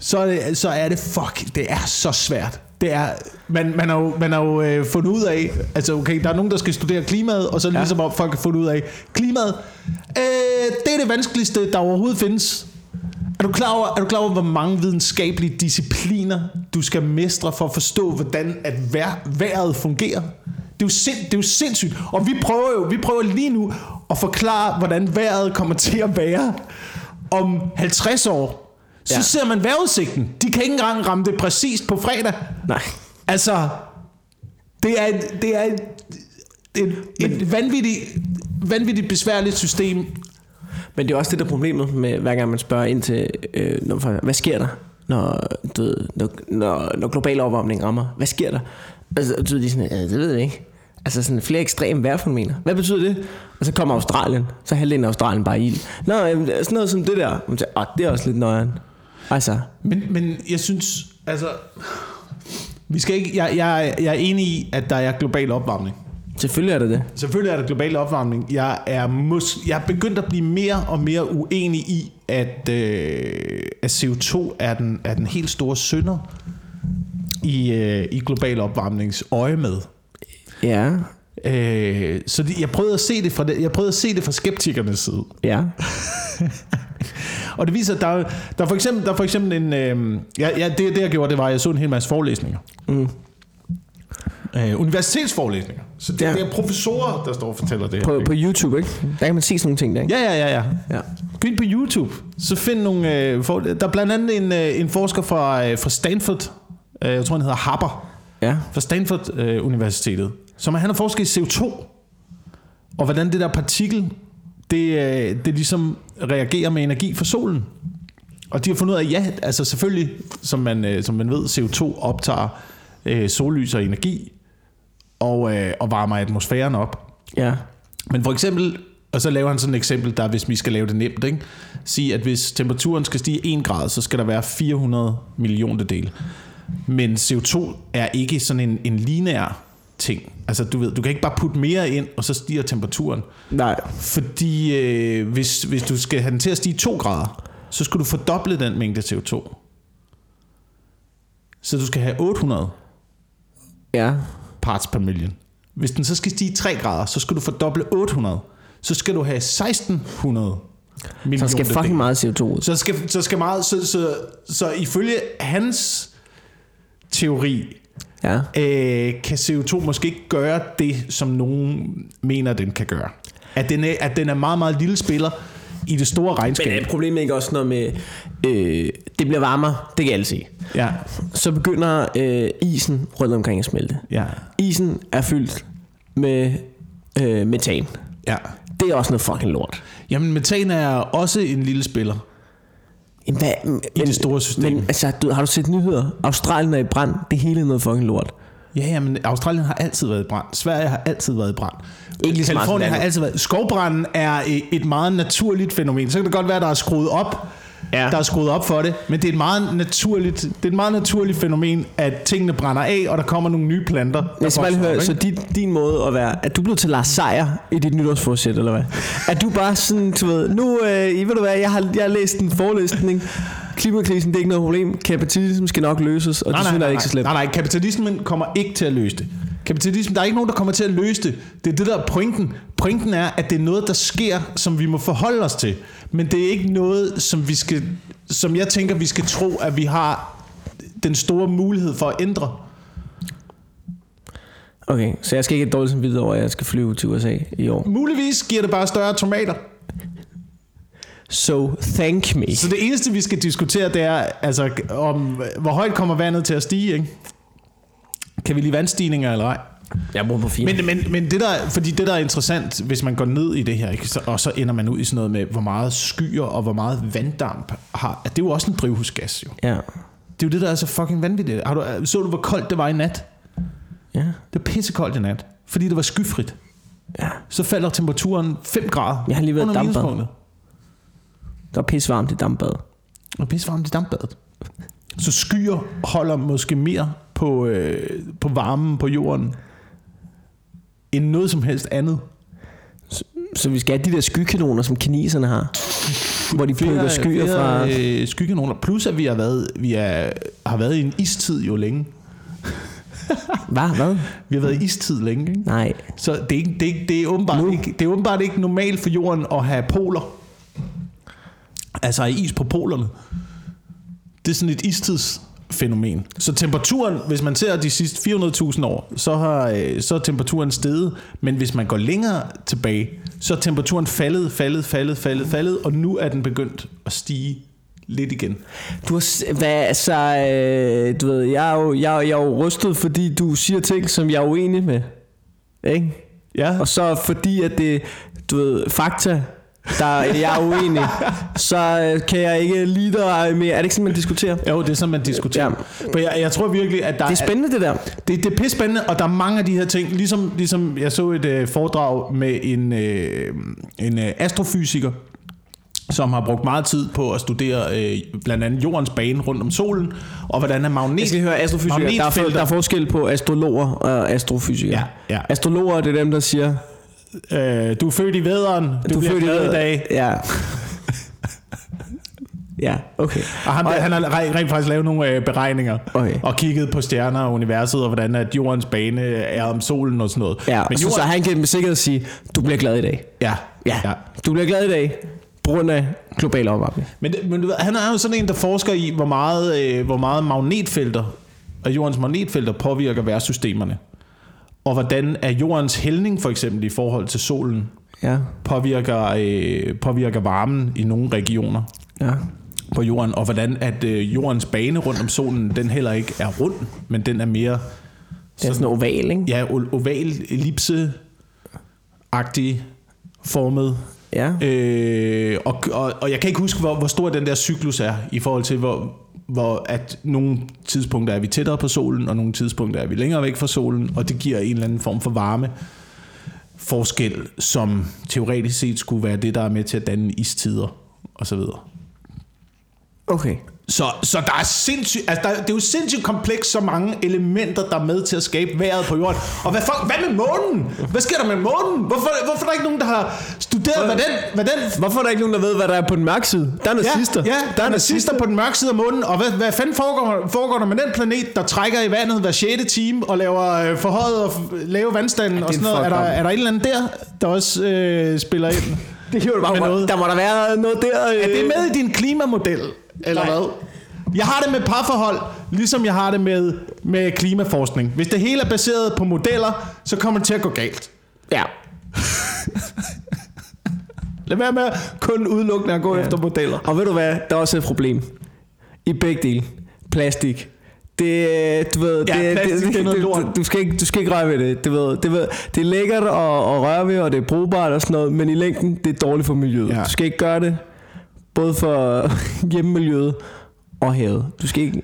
så er det, så er det fuck, det er så svært. Det er, man, man har jo, man har jo øh, fundet ud af, altså okay, der er nogen, der skal studere klimaet, og så ja. Ligesom om folk har fundet ud af, klimaet, øh, det er det vanskeligste, der overhovedet findes. Er du, klar over, er du klar over, hvor mange videnskabelige discipliner, du skal mestre for at forstå, hvordan at vejr, vejret fungerer? Det er, jo sind, det er jo sindssygt. Og vi prøver jo vi prøver lige nu at forklare, hvordan vejret kommer til at være om 50 år. Så ja. Ser man vejrudsigten. De kan ikke engang ramme det præcist på fredag. Nej. Altså, det er et, det er et, et, et vanvittigt, vanvittigt besværligt system. Men det er også det, der er problemet med, hver gang man spørger ind til, øh, når, hvad sker der, når, du ved, når, når, når global opvarmning rammer? Hvad sker der? Altså, du ved, de sådan, øh, det ved jeg ikke. Altså sådan flere ekstreme vejrfænomener. Hvad betyder det? Og så kommer Australien. Så halvdelen af Australien bare ild. Nå, jamen, sådan noget som det der. Man siger, "Åh, det er også lidt nøjeren. Altså, Men, men jeg synes, altså... Vi skal ikke, jeg, jeg, jeg er enig i, at der er global opvarmning selvfølgelig er det det. Selvfølgelig er der global opvarmning. Jeg er, mus, jeg er begyndt at blive mere og mere uenig i, at, øh, at CO2 er den, er den helt store synder i, øh, i global opvarmnings øje med. Ja, Øh, så det, jeg prøvede at se det fra det, jeg prøvede at se det fra skeptikernes side. ja. <laughs> Og det viser, at der, er- der er for eksempel, der er for eksempel en... Øh, ja, ja, det, det jeg gjorde, det var, at jeg så en hel masse forelæsninger. Mm. Øh, universitetsforelæsninger. Så det, ja. Det er professorer, der står og fortæller det her. På, ikke? på YouTube, ikke? Der kan man se sådan nogle ting der, ikke? Ja, ja, ja, ja. Ja. Gå ind på YouTube, så find nogle... Øh, for, der er blandt andet en, øh, en forsker fra, øh, fra Stanford, øh, jeg tror han hedder Haber, Ja. fra Stanford øh, Universitetet, som han har forsket i CO2, og hvordan det der partikel, det, øh, det ligesom reagerer med energi fra solen. Og de har fundet ud af, ja, altså selvfølgelig, som man, øh, som man ved, CO2 optager øh, sollys og energi, og, øh, og varmer atmosfæren op. Ja. Men for eksempel, og så laver han sådan et eksempel, der hvis vi skal lave det nemt, ikke? Sige, at hvis temperaturen skal stige 1 grad, så skal der være 400 millioner del. Men CO2 er ikke sådan en, en lineær ting. Altså du ved, du kan ikke bare putte mere ind, og så stiger temperaturen. Nej. Fordi øh, hvis, hvis du skal have den til at stige 2 grader, så skal du fordoble den mængde CO2. Så du skal have 800 Ja. Parts per million. Hvis den så skal stige 3 grader, så skal du fordoble 800. Så skal du have 1600 Så millioner. der skal fucking meget CO2 ud. så skal, så skal meget, så, så, så ifølge hans teori, Ja. øh, kan CO2 måske ikke gøre det, som nogen mener, den kan gøre. At den er, at den er meget, meget lille spiller i det store regnskab. Men er problemet ikke også noget med, øh, det bliver varmere, det kan alle se. ja, Så begynder øh, isen rundt omkring at smelte. ja, Isen er fyldt med øh, metan. ja. Det er også noget fucking lort. Jamen, metan er også en lille spiller. Jamen, hvad, men, det store system. Men altså, du, har du set nyheder? Australien er i brand. Det hele er noget fucking lort. Ja, ja, men Australien har altid været i brand. Sverige har altid været i brand. Ikke lige Kalifornien har altid været... Skovbranden er et meget naturligt fænomen. Så kan det godt være, der er skruet op ja. der er skruet op for det, men det er, et meget naturligt, det er et meget naturligt fænomen, at tingene brænder af, og der kommer nogle nye planter. Jeg skal bare høre, så din, din måde at være, at du blev til Lars Seier i dit nytårsforsæt, eller hvad? Er du bare sådan, du ved, nu, øh, ved du hvad, jeg har, jeg har læst en forelæsning, klimakrisen det er ikke noget problem, kapitalismen skal nok løses, og nej, det synes jeg ikke så slemt. Nej, nej, kapitalismen kommer ikke til at løse det. Kapitalismen, der er ikke nogen, der kommer til at løse det. Det er det der pointen. Pointen er, at det er noget, der sker, som vi må forholde os til. Men det er ikke noget, som vi skal, som jeg tænker, vi skal tro, at vi har den store mulighed for at ændre. Okay, så jeg skal ikke et dårligt samvittighed over, at jeg skal flyve til USA i år. Muligvis giver det bare større tomater. So thank me. Så det eneste, vi skal diskutere, det er, altså, om, hvor højt kommer vandet til at stige, ikke? Kan vi lide vandstigninger eller ej? Jeg bor på fire. Men, men, men det der, fordi det der er interessant, hvis man går ned i det her, ikke, så, og så ender man ud i sådan noget med, hvor meget skyer og hvor meget vanddamp har. Det er jo også en drivhusgas, jo. Ja. Det er jo det, der er så fucking vanvittigt. Har du, så du, hvor koldt det var i nat? Ja. Det var pissekoldt i nat, fordi det var skyfrit. Ja. Så falder temperaturen 5 grader. Jeg har lige været dampbad. Det var pissevarmt i dampbad. Det var pissevarmt i dampbadet. Så skyer holder måske mere på, øh, på varmen på jorden, end noget som helst andet. Så, så vi skal have de der skykanoner, som kineserne har? Hvor de plukker skyer fra... Øh, skykanoner. Plus at vi har været, vi er, har været i en istid jo længe. Hvad? Hvad? <laughs> Vi har været i istid længe, ikke? Nej. Så det er, ikke, det, er, det, er åbenbart ikke, det er åbenbart ikke normalt for jorden at have poler. Altså is på polerne. Det er sådan et istids fænomen. Så temperaturen, hvis man ser de sidste 400.000 år, så har øh, så er temperaturen steget, men hvis man går længere tilbage, så er temperaturen faldet, faldet, faldet, faldet, faldet, og nu er den begyndt at stige lidt igen. Du har, hvad, altså, øh, du ved, jeg er, jo, jeg, jeg er jo rystet, fordi du siger ting, som jeg er uenig med. Ikke? Ja. Og så fordi, at det, du ved, fakta der jeg er uenig, så øh, kan jeg ikke lide dig mere. Er det ikke sådan, man diskuterer? Jo, det er sådan, man diskuterer. Ja. For jeg, jeg tror virkelig, at der Det er spændende, det der. Det, det er pisse spændende, og der er mange af de her ting. Ligesom, ligesom jeg så et uh, foredrag med en, uh, en uh, astrofysiker, som har brugt meget tid på at studere øh, blandt andet jordens bane rundt om solen, og hvordan er magnet... Jeg skal høre astrofysikere. Der er, for, der er forskel på astrologer og astrofysikere. Ja, ja. Astrologer, det er dem, der siger, Øh, du er født i væderen, du, du bliver glad i, dag. Ja. Ja, okay. Og han, og, han har rent faktisk lavet nogle øh, beregninger okay. og kigget på stjerner og universet og hvordan at jordens bane er om solen og sådan noget. Ja, Men jorden... så, så han kan med sikkerhed sige, du bliver glad i dag. Ja. Ja, ja. du bliver glad i dag på grund af global opvarmning. Men, men du ved, han er jo sådan en, der forsker i, hvor meget, øh, hvor meget magnetfelter og jordens magnetfelter påvirker værtssystemerne og hvordan er jordens hældning for eksempel i forhold til solen ja. påvirker, øh, påvirker varmen i nogle regioner ja. på jorden, og hvordan at øh, jordens bane rundt om solen, den heller ikke er rund, men den er mere... Det er sådan oval, ikke? Ja, oval, ellipse-agtig formet. Ja. Øh, og, og, og jeg kan ikke huske, hvor, hvor stor den der cyklus er, i forhold til, hvor, hvor at nogle tidspunkter er vi tættere på solen, og nogle tidspunkter er vi længere væk fra solen, og det giver en eller anden form for varme forskel, som teoretisk set skulle være det, der er med til at danne istider osv. Okay. Så, så der er sindssygt, altså der, det er jo sindssygt komplekst, så mange elementer, der er med til at skabe vejret på jorden. Og hvad, for, hvad med månen? Hvad sker der med månen? Hvorfor, hvorfor er der ikke nogen, der har studeret, hvad den, hvad den... Hvorfor er der ikke nogen, der ved, hvad der er på den mørke side? Der er nazister. Ja, ja der, er nazister på den mørke side af månen. Og hvad, hvad fanden foregår, foregår der med den planet, der trækker i vandet hver 6. time og laver øh, forhøjet og lave vandstanden ja, og sådan noget? Er der, er der en eller anden der, der også øh, spiller ind? <laughs> Det kan jo bare noget. Der må der være noget der. Øh... Er det med i din klimamodel? Eller Nej. hvad? Jeg har det med parforhold, ligesom jeg har det med, med klimaforskning. Hvis det hele er baseret på modeller, så kommer det til at gå galt. Ja. <laughs> Lad være med kun udelukkende at gå ja. efter modeller. Og ved du hvad, der er også et problem. I begge dele. Plastik. Det, du ved, ja, det, plastik, det, det, det, du, du, skal ikke, du skal ikke røre ved det. Du ved, det, ved, det er lækkert at, at røre ved, og det er brugbart og sådan noget, men i længden, det er dårligt for miljøet. Ja. Du skal ikke gøre det, både for <laughs> hjemmemiljøet og havet. Du skal ikke...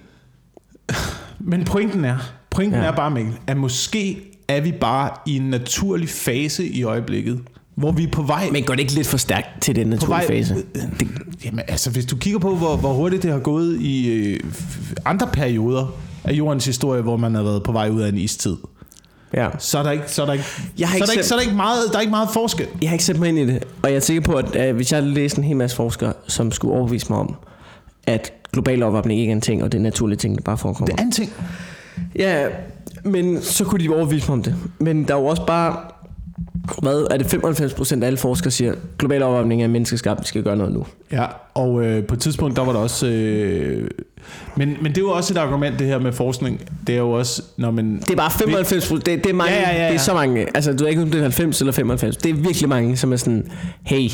Men pointen er, pointen ja. er bare, Mikkel, at måske er vi bare i en naturlig fase i øjeblikket, hvor vi er på vej... Men går det ikke lidt for stærkt til den naturlige fase? Det, jamen, altså, hvis du kigger på, hvor, hvor hurtigt det har gået i øh, andre perioder af jordens historie, hvor man har været på vej ud af en istid, Ja. så er der ikke, så er der ikke, Jeg har så er der ikke, så er der ikke meget, der er ikke meget forskel. Jeg har ikke sat mig ind i det, og jeg er sikker på, at øh, hvis jeg læste en hel masse forskere, som skulle overbevise mig om, at global opvarmning ikke er en ting, og det er naturlige ting, der bare forekommer. Det er en ting. Ja, men så kunne de overbevise mig om det. Men der er jo også bare, hvad er det 95 procent af alle forskere siger, global opvarmning er menneskeskabt, vi skal gøre noget nu. Ja, og øh, på et tidspunkt, der var der også... Øh, men, men det er jo også et argument, det her med forskning. Det er jo også, når man... Det er bare 95 procent, det, det, er mange, Ja, ja, ja, det ja. er så mange, altså du ved ikke, om det er 90 eller 95, det er virkelig mange, som er sådan, hey,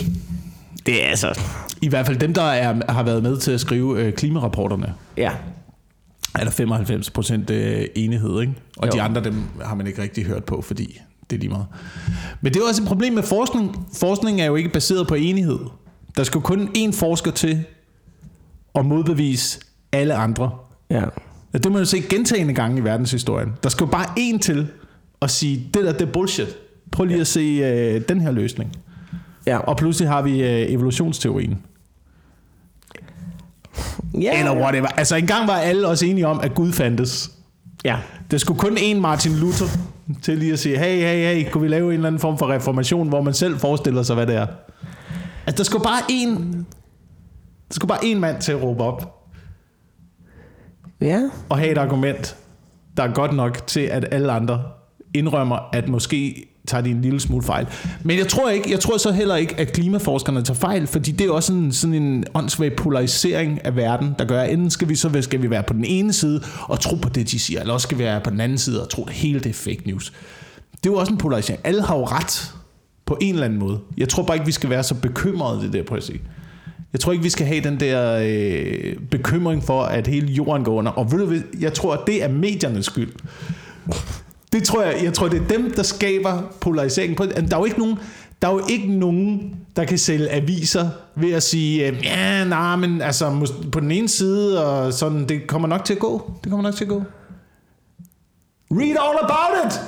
det er altså, I hvert fald dem, der er, har været med til at skrive øh, klimarapporterne, ja, er der 95 procent øh, enighed, ikke? Og Jo. de andre, dem har man ikke rigtig hørt på, fordi det er lige meget. Men det er også et problem med forskning. Forskning er jo ikke baseret på enighed. Der skal kun én forsker til at modbevise alle andre. ja. Ja, det må man jo se gentagende gange i verdenshistorien. Der skal jo bare én til at sige, det der, det er bullshit. Prøv lige at se øh, den her løsning. Ja, Og pludselig har vi øh, evolutionsteorien. ja, Eller whatever. Altså engang var alle også enige om, at Gud fandtes. ja. Der skulle kun én Martin Luther til lige at sige, hey, hey, hey, kunne vi lave en eller anden form for reformation, hvor man selv forestiller sig, hvad det er? Altså, der skulle bare én, der skulle bare én mand til at råbe op Ja, og have et argument, der er godt nok til, at alle andre indrømmer, at måske tager de en lille smule fejl. Men jeg tror ikke, jeg tror så heller ikke, at klimaforskerne tager fejl, fordi det er også en, sådan en åndssvag polarisering af verden, der gør, at enten skal vi så skal vi være på den ene side og tro på det, de siger, eller også skal vi være på den anden side og tro, at hele det er fake news. Det er jo også en polarisering. Alle har jo ret på en eller anden måde. Jeg tror bare ikke, vi skal være så bekymrede, det der på at sige. Jeg tror ikke, vi skal have den der øh, bekymring for, at hele jorden går under. Og ved du jeg tror, at det er mediernes skyld. Det tror jeg, jeg tror, det er dem, der skaber polarisering. på- Der er jo ikke nogen, der er jo ikke nogen, der kan sælge aviser ved at sige, øh, ja, nej, men altså på den ene side, og sådan, det kommer nok til at gå. Det kommer nok til at gå. Read all about it!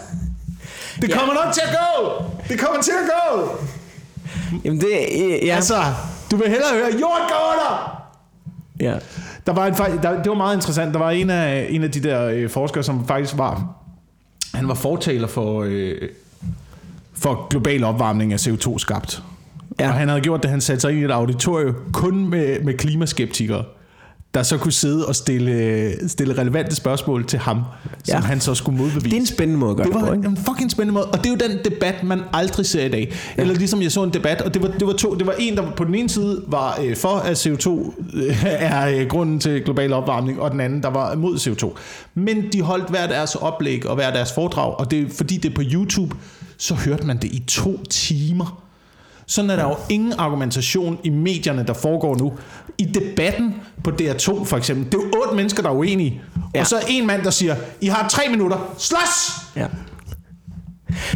Det Ja. kommer nok til at gå! Det kommer til at gå! jamen det, ja, Ja. Altså, du vil hellere høre, jorden går under! ja. Der var en, der, det var meget interessant. Der var en af, en af de der øh, forskere, som faktisk var... Han var fortaler for, øh, for global opvarmning af CO2 skabt. Ja. Og han havde gjort det, han satte sig ind i et auditorium kun med, med klimaskeptikere, der så kunne sidde og stille, stille relevante spørgsmål til ham, ja. som han så skulle modbevise. Det er en spændende måde at gøre Det det, var på, ikke? en fucking spændende måde. Og det er jo den debat, man aldrig ser i dag. Ja. Eller ligesom jeg så en debat, og det var, det var to. Det var en, der på den ene side var øh, for, at CO2 øh, er øh, grunden til global opvarmning, og den anden, der var mod CO2. Men de holdt hver deres oplæg og hver deres foredrag, og det, fordi det er på YouTube, så hørte man det i to timer. Sådan er der jo ingen argumentation i medierne, der foregår nu. I debatten på DR2 for eksempel, det er jo otte mennesker, der er uenige. Ja. Og så er en mand, der siger, I har tre minutter, slås! Ja.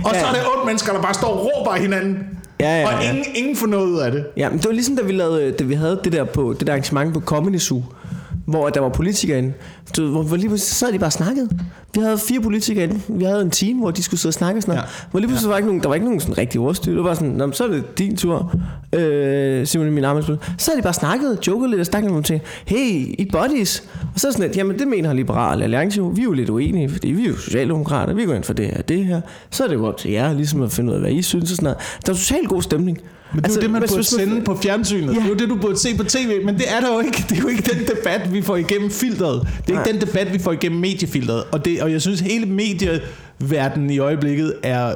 Og så Ja. er det otte mennesker, der bare står og råber hinanden. Ja, ja, og ja. ingen, ingen får noget ud af det. Ja, men det var ligesom da vi, lavede, da vi havde det der, på, det der arrangement på Comedy Zoo, hvor der var politikere inde. Du, hvor, hvor lige pludselig så sad de bare og snakkede. Vi havde fire politikere inde. Vi havde en team, hvor de skulle sidde og snakke og sådan noget. Ja. Hvor lige pludselig var ikke nogen, der var ikke nogen sådan rigtig ordstyr. Det var bare sådan, Nå, så er det din tur, øh, Simon min arbejdsplads. Så havde de bare snakket, joket lidt og snakket om til, hey, I buddies. Og så sådan, at, jamen det mener Liberal Alliance jo. Vi er jo lidt uenige, fordi vi er jo socialdemokrater. Vi går ind for det her det her. Så er det jo op til jer, ligesom at finde ud af, hvad I synes og sådan noget. Der er totalt god stemning. Men det er jo det, man burde hvis man- sende på fjernsynet. Ja. Det er jo det, du burde se på tv, men det er der jo ikke. Det er jo ikke den debat, vi får igennem filteret. Det er den debat, vi får igennem mediefilteret. Og, det, og jeg synes, hele medieverdenen i øjeblikket er...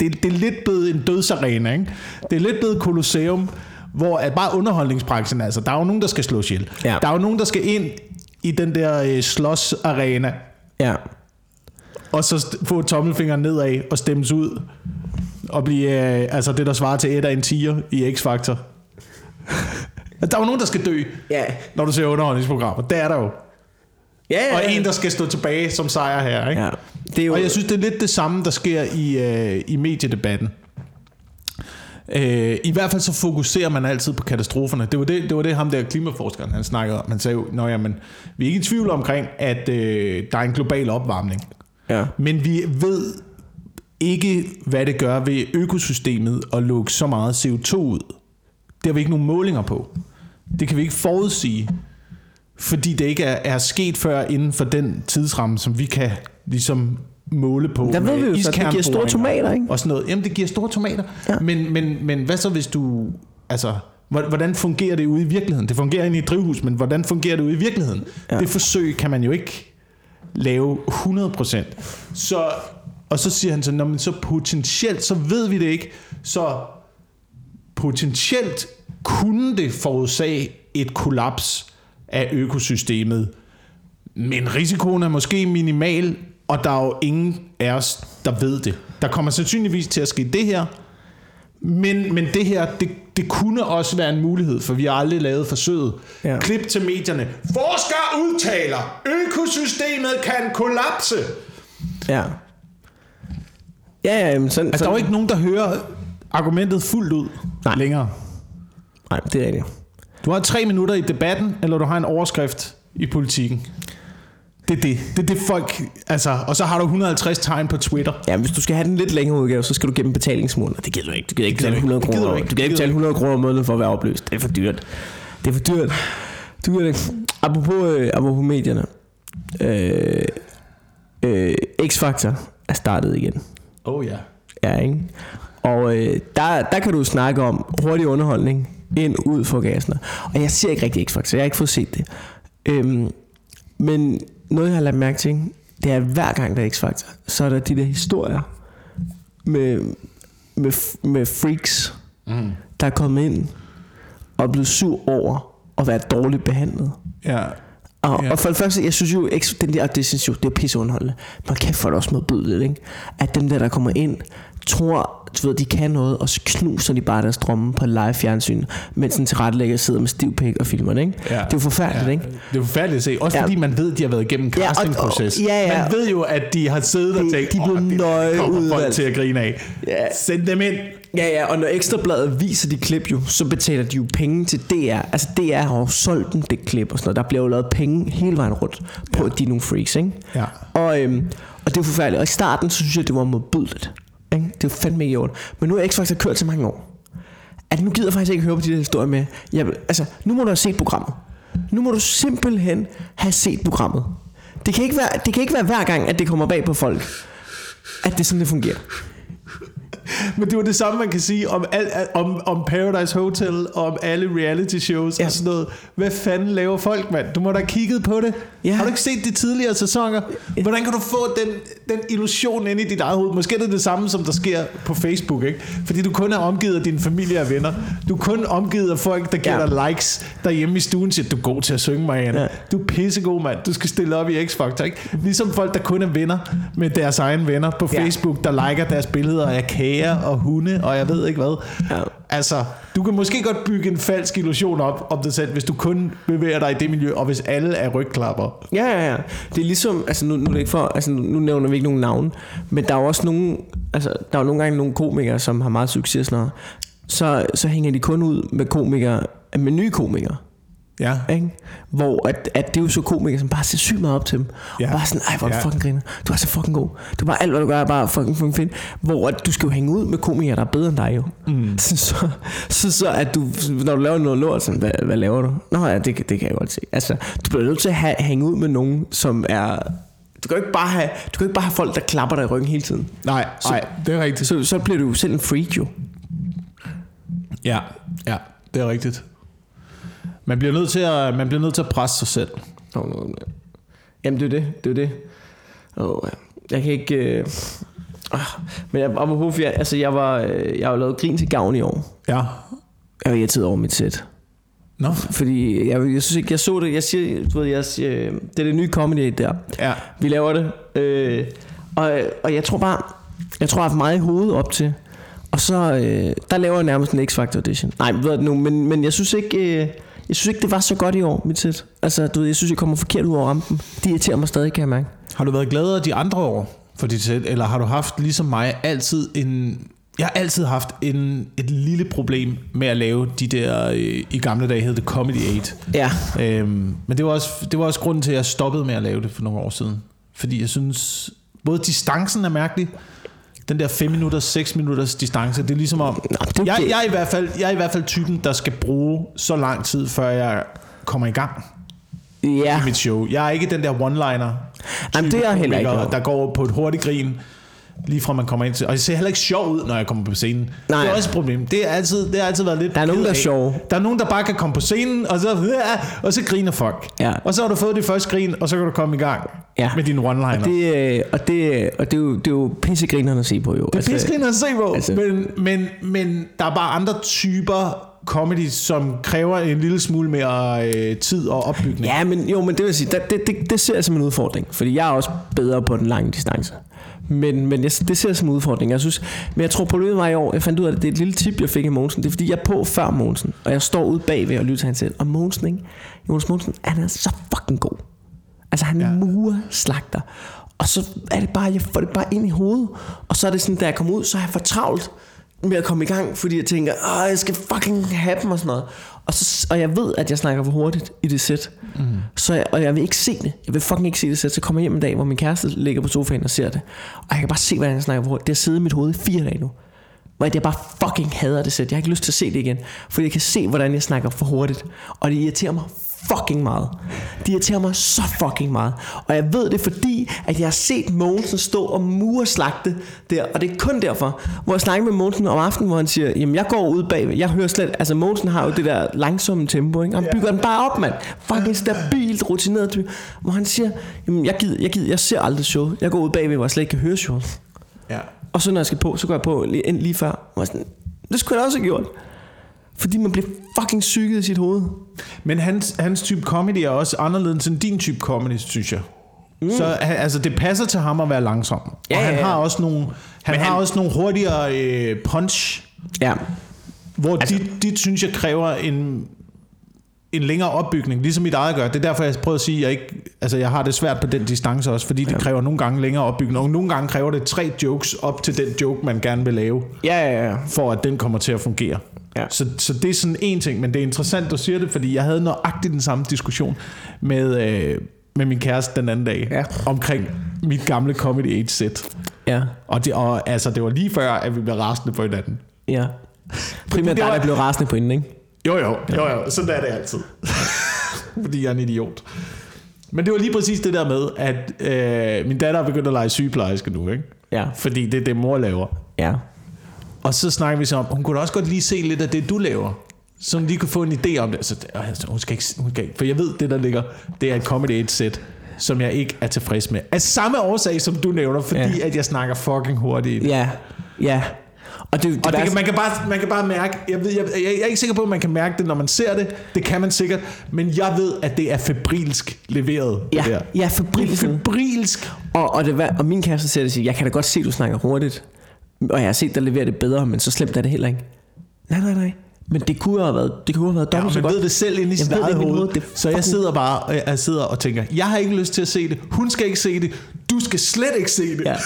Det, det er lidt blevet en dødsarena, ikke? Det er lidt blevet kolosseum, hvor at bare underholdningsbranchen, altså, der er jo nogen, der skal slås ihjel. Ja. Der er jo nogen, der skal ind i den der øh, slås-arena, Ja. og så få tommelfingeren nedad og stemmes ud og blive øh, altså det, der svarer til et af en tiger i X-Factor. <laughs> der er jo nogen, der skal dø, Ja. når du ser underholdningsprogrammer. Det er der jo. Ja, ja, Og en, der skal stå tilbage som sejr her. Ikke? Ja. Det er jo, Og jeg synes, det er lidt det samme, der sker i, øh, i mediedebatten. Øh, I hvert fald så fokuserer man altid på katastroferne. Det var det, det, var det ham der klimaforskeren, han snakkede om. Han sagde jo, Nå, jamen, vi er ikke i tvivl omkring, at øh, der er en global opvarmning. ja. Men vi ved ikke, hvad det gør ved økosystemet at lukke så meget CO2 ud. Det har vi ikke nogen målinger på. Det kan vi ikke forudsige, fordi det ikke er, er sket før inden for den tidsramme, som vi kan ligesom måle på. Der ved vi jo at det giver store tomater, ikke? Og sådan noget. Jamen, det giver store tomater. Ja. Men, men, men hvad så, hvis du... Altså, hvor- hvordan fungerer det ude i virkeligheden? Det fungerer inde i et drivhus, men hvordan fungerer det ude i virkeligheden? Ja. Det forsøg kan man jo ikke lave 100%. Så, og så siger han så, "Nå, men så potentielt, så ved vi det ikke. Så potentielt kunne det forårsage et kollaps af økosystemet. Men risikoen er måske minimal, og der er jo ingen af os, der ved det. Der kommer sandsynligvis til at ske det her, men, men det her, det, det kunne også være en mulighed, for vi har aldrig lavet forsøget. Ja. Klip til medierne. Forsker udtaler, økosystemet kan kollapse. Ja. Ja, ja, men sådan, Altså, der er sådan, jo ikke nogen, der hører argumentet fuldt ud Nej. længere. Nej, det er rigtigt. Du har tre minutter i debatten, eller du har en overskrift i politikken. Det er det. Det er det folk... Altså, og så har du 150 tegn på Twitter. Ja, hvis du skal have den lidt længere udgave, så skal du gennem betalingsmuren, det gider du ikke. Du gider ikke betale du 100 ikke. Det gider kroner. du. Du gider ikke betale gider 100 kroner om måneden for at være opløst. Det er for dyrt. Det er for dyrt. Du gider det ikke. Apropos, øh, apropos medierne. Øh, øh, X-Factor er startet igen. Oh ja. Ja, ikke? Og øh, der, der kan du snakke om hurtig underholdning ind, ud for gassen. Og jeg ser ikke rigtig X-Factor, jeg har ikke fået set det. Øhm, men noget, jeg har lagt mærke til, det er, at hver gang der er X-Factor, så er der de der historier med, med, med freaks, Mm. der er kommet ind og er blevet sur over at være dårligt behandlet. Ja. Og, ja. Og for det første, jeg synes jo, den der, det synes jo, det er pisseunderholdende. Man kan få det også modbydeligt, ikke? At dem der, der kommer ind, tror, du ved, de kan noget, og så knuser de bare deres drømme på live fjernsyn, mens en tilrettelægger sidder med stiv pik og filmer det, ikke? Ja. Det er jo forfærdeligt, Ja, ikke? det er forfærdeligt at se. Også Ja. fordi man ved, at de har været igennem en Ja, og- castingproces. og- ja, ja. Man ved jo, at de har siddet og De- tænkt, de er blevet "Åh, det nøje kommer folk udvalgt." til at grine af. Ja. Send dem ind. Ja, ja, og når Ekstrabladet viser de klip jo, så betaler de jo penge til DR. Altså DR har jo solgt dem det klip og sådan noget. Der bliver jo lavet penge hele vejen rundt på, at de er nogle freaks, ikke? Ja. Og, øhm, og det er forfærdeligt. Og i starten, så synes jeg, det var modbydeligt. Det er jo fandme ikke i orden. Men nu er X-Factor kørt så mange år, at nu gider jeg faktisk ikke høre på de der historier med. Jeg, altså, nu må du have set programmet. Nu må du simpelthen have set programmet. Det kan ikke være, det kan ikke være hver gang, at det kommer bag på folk, at det er sådan, det fungerer. <laughs> Men det var det samme, man kan sige om, al, om, om Paradise Hotel, og om alle reality shows Ja. ja. og sådan noget. Hvad fanden laver folk, mand? Du må da have kigget på det. Ja. Har du ikke set de tidligere sæsoner? Hvordan kan du få den, den illusion ind i dit eget hoved? Måske er det det samme, som der sker på Facebook, ikke? Fordi du kun er omgivet af dine familie og venner. Du er kun omgivet af folk, der giver Ja. ja. dig likes derhjemme i stuen, siger, du er god til at synge, Marianne. Ja. Ja. Du er pissegod, mand. Du skal stille op i X-Factor, ikke? Ligesom folk, der kun er venner med deres egne venner på Ja. Facebook, der liker deres billeder af kager og hunde, og jeg ved ikke hvad. Ja. Altså, du kan måske godt bygge en falsk illusion op om dig selv, hvis du kun bevæger dig i det miljø, og hvis alle er rygklapper. Ja, ja, ja. Det er ligesom, altså nu, nu, er det ikke for, altså nu, nu nævner vi ikke nogen navn, men der er jo også nogle, altså der er jo nogle gange nogle komikere, som har meget succes noget. Så, så hænger de kun ud med komikere, med nye komikere. Ja. Ikke? Hvor at, at det er jo så komikere, som bare ser sygt meget op til dem. Ja. Og bare sådan, ej hvor er du Ja. fucking griner. Du er så fucking god. Du bare alt, hvad du gør, er bare fucking, fucking fedt. Hvor at du skal jo hænge ud med komikere, der er bedre end dig jo. Mm. <laughs> Så, så, så, så, at du, når du laver noget lort, sådan, hvad, hvad laver du? Nå ja, det, kan- det kan jeg godt se. Altså, du bliver nødt til at have, hænge ud med nogen, som er... Du kan jo ikke bare have, du kan ikke bare have folk, der klapper dig i ryggen hele tiden. Nej, nej, det er rigtigt. Så, så bliver du selv en freak jo. Ja, ja, det er rigtigt. Man bliver nødt til at, man bliver nødt til at presse sig selv. Nå, nå, nå. Jamen, det er det. Det er det. Oh, jeg kan ikke... Øh... Ah, men jeg, apropos, jeg, altså, jeg var, øh, jeg har lavet grin til gavn i år. Ja. Jeg var irriteret over mit sæt. Nå. Fordi jeg, jeg synes ikke, jeg så det. Jeg siger, du ved, jeg siger, øh, det er det nye comedy der. Ja. Vi laver det. Øh, og, og jeg tror bare, jeg tror, jeg har haft meget i hovedet op til. Og så, øh, der laver jeg nærmest en X-Factor audition. Nej, ved du nu, men, men jeg synes ikke, øh, jeg synes ikke, det var så godt i år, mit sæt. Altså, du ved, jeg synes, jeg kommer forkert ud over rampen. De irriterer mig stadig, kan jeg mærke. Har du været gladere de andre år for dit sæt, eller har du haft ligesom mig altid en... Jeg har altid haft en, et lille problem med at lave de der, øh, i gamle dage hed det Comedy 8. Ja, Øhm, men det var, også, det var også grunden til, at jeg stoppede med at lave det for nogle år siden. Fordi jeg synes, både distancen er mærkelig, den der 5 minutters, 6 minutters distance. Det er ligesom om... Nå, det jeg, jeg, er i hvert fald, jeg er i hvert fald typen, der skal bruge så lang tid, før jeg kommer i gang Ja, i mit show. Jeg er ikke den der one-liner, Jamen, det er heller ikke. der går på et hurtigt grin, lige fra man kommer ind til. Og jeg ser heller ikke sjov ud, når jeg kommer på scenen. Nej. Det er også et problem. Det, er altid, det har altid været lidt... Der er nogen, der er sjove. Der er nogen, der bare kan komme på scenen, og så, og så griner folk. Ja. Og så har du fået det første grin, og så kan du komme i gang Ja. med dine one-liner. det, øh, og, det, og det, er jo, det er jo pissegrinerne at se på jo. Det er pissegriner at se på, altså- men, men, men der er bare andre typer comedy, som kræver en lille smule mere øh, tid og opbygning. Ja, men jo, men det vil sige, det, det, det, det ser jeg som en udfordring, fordi jeg er også bedre på den lange distance. Men, men jeg, det ser jeg som en udfordring. Jeg synes, men jeg tror problemet var i år, jeg fandt ud af, at det er et lille tip, jeg fik af Mogensen. Det er fordi, jeg er på før Mogensen, og jeg står ude bagved og lytter til hans sæt. Og Mogensen, ikke? Jonas Mogensen, han er så fucking god. Altså, han ja. murer slagter. Og så er det bare, jeg får det bare ind i hovedet. Og så er det sådan, da jeg kommer ud, så er jeg for travlt med at komme i gang, fordi jeg tænker, Åh, jeg skal fucking have dem og sådan noget. Og, så, og jeg ved, at jeg snakker for hurtigt i det sæt. Mm. Så jeg, og jeg vil ikke se det. Jeg vil fucking ikke se det sæt. Så kommer jeg hjem en dag, hvor min kæreste ligger på sofaen og ser det. Og jeg kan bare se, hvordan jeg snakker for hurtigt. Det har siddet i mit hoved i fire dage nu. Hvor jeg bare fucking hader det sæt. Jeg har ikke lyst til at se det igen. Fordi jeg kan se, hvordan jeg snakker for hurtigt. Og det irriterer mig fucking meget. Det irriterer mig så fucking meget. Og jeg ved det, fordi at jeg har set Mogensen stå og murslagte der. Og det er kun derfor, hvor jeg snakker med Mogensen om aftenen, hvor han siger, jamen jeg går ud bagved. Jeg hører slet, altså Mogensen har jo det der langsomme tempo, ikke? Og han bygger den bare op, mand. Fucking stabilt, rutineret. type. Hvor han siger, jamen jeg, gider, jeg, gider, jeg ser aldrig show. Jeg går ud bagved, hvor jeg slet ikke kan høre show. Ja. Og så når jeg skal på, så går jeg på lige, lige før. Og sådan, det skulle jeg også have gjort. Fordi man bliver fucking syget i sit hoved. Men hans, hans type comedy er også anderledes end din type comedy, synes jeg. Mm. Så altså, det passer til ham at være langsom. Ja, og han ja, ja. har også nogle, han Men har han- også nogle hurtigere øh, punch, Ja. hvor altså, dit, dit, synes jeg, kræver en, en længere opbygning, ligesom mit eget gør. Det er derfor, jeg prøver at sige, at jeg, ikke, altså, jeg har det svært på den distance også, fordi det kræver nogle gange længere opbygning, og nogle gange kræver det tre jokes op til den joke, man gerne vil lave, Ja, ja, ja. for at den kommer til at fungere. Ja. Så, så det er sådan en ting, men det er interessant, du siger det, fordi jeg havde nøjagtigt den samme diskussion med, øh, med min kæreste den anden dag, Ja. omkring mit gamle Comedy 8 sæt. Ja. Og, det, og altså, det var lige før, at vi blev rasende på hinanden. Ja. Primært dig, der blev rasende på hende, ikke? Jo, jo, jo, jo. Sådan er det altid. <laughs> Fordi jeg er en idiot. Men det var lige præcis det der med, at øh, min datter er begyndt at lege sygeplejerske nu, ikke? Ja. Fordi det er det, mor laver. Ja. Og så snakker vi så om, hun kunne da også godt lige se lidt af det, du laver. Så hun lige kunne få en idé om det. Så det- og jeg så, hun skal ikke, hun skal ikke, for jeg ved, det der ligger, det er et Comedy 8 sæt, som jeg ikke er tilfreds med. Af samme årsag, som du nævner, fordi Ja. at jeg snakker fucking hurtigt. Ja. Ja. Og det, det, Og det, kan, man, kan bare, man kan bare mærke, jeg, ved, jeg, jeg, jeg er ikke sikker på, at man kan mærke det, når man ser det. Det kan man sikkert. Men jeg ved, at det er febrilsk leveret. Ja, det der. ja, febrilsk. Febrilsk. Og, og, det, og min kæreste siger det siger, jeg kan da godt se, at du snakker hurtigt. Og jeg har set dig levere det bedre, men så slemt er det heller ikke. Nej, nej, nej. Men det kunne have været, det kunne have været Ja, dobbelt og så godt. ved det selv inde i sit eget hoved. Det Så jeg sidder bare og, jeg sidder og tænker, jeg har ikke lyst til at se det. Hun skal ikke se det. Du skal slet ikke se det. Ja. <laughs>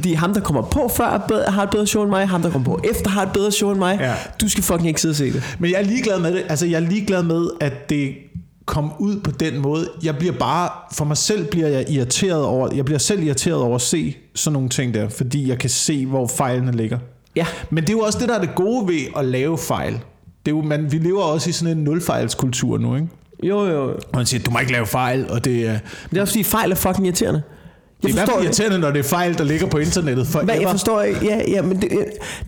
Fordi ham, der kommer på før, bedre, har et bedre show end mig. Ham, der kommer på efter, har et bedre show end mig. Ja. Du skal fucking ikke sidde og se det. Men jeg er ligeglad med det. Altså, jeg er ligeglad med, at det kom ud på den måde. Jeg bliver bare, for mig selv bliver jeg irriteret over, jeg bliver selv irriteret over at se sådan nogle ting der, fordi jeg kan se, hvor fejlene ligger. Ja. Men det er jo også det, der er det gode ved at lave fejl. Det er jo, man, vi lever også i sådan en nulfejlskultur nu, ikke? Jo, jo. Og man siger, du må ikke lave fejl, og det er... Det er også fordi fejl er fucking irriterende. Det er i hvert fald irriterende, når det er fejl, der ligger på internettet. For Hvad, jeg forstår ikke, ja, ja, men det,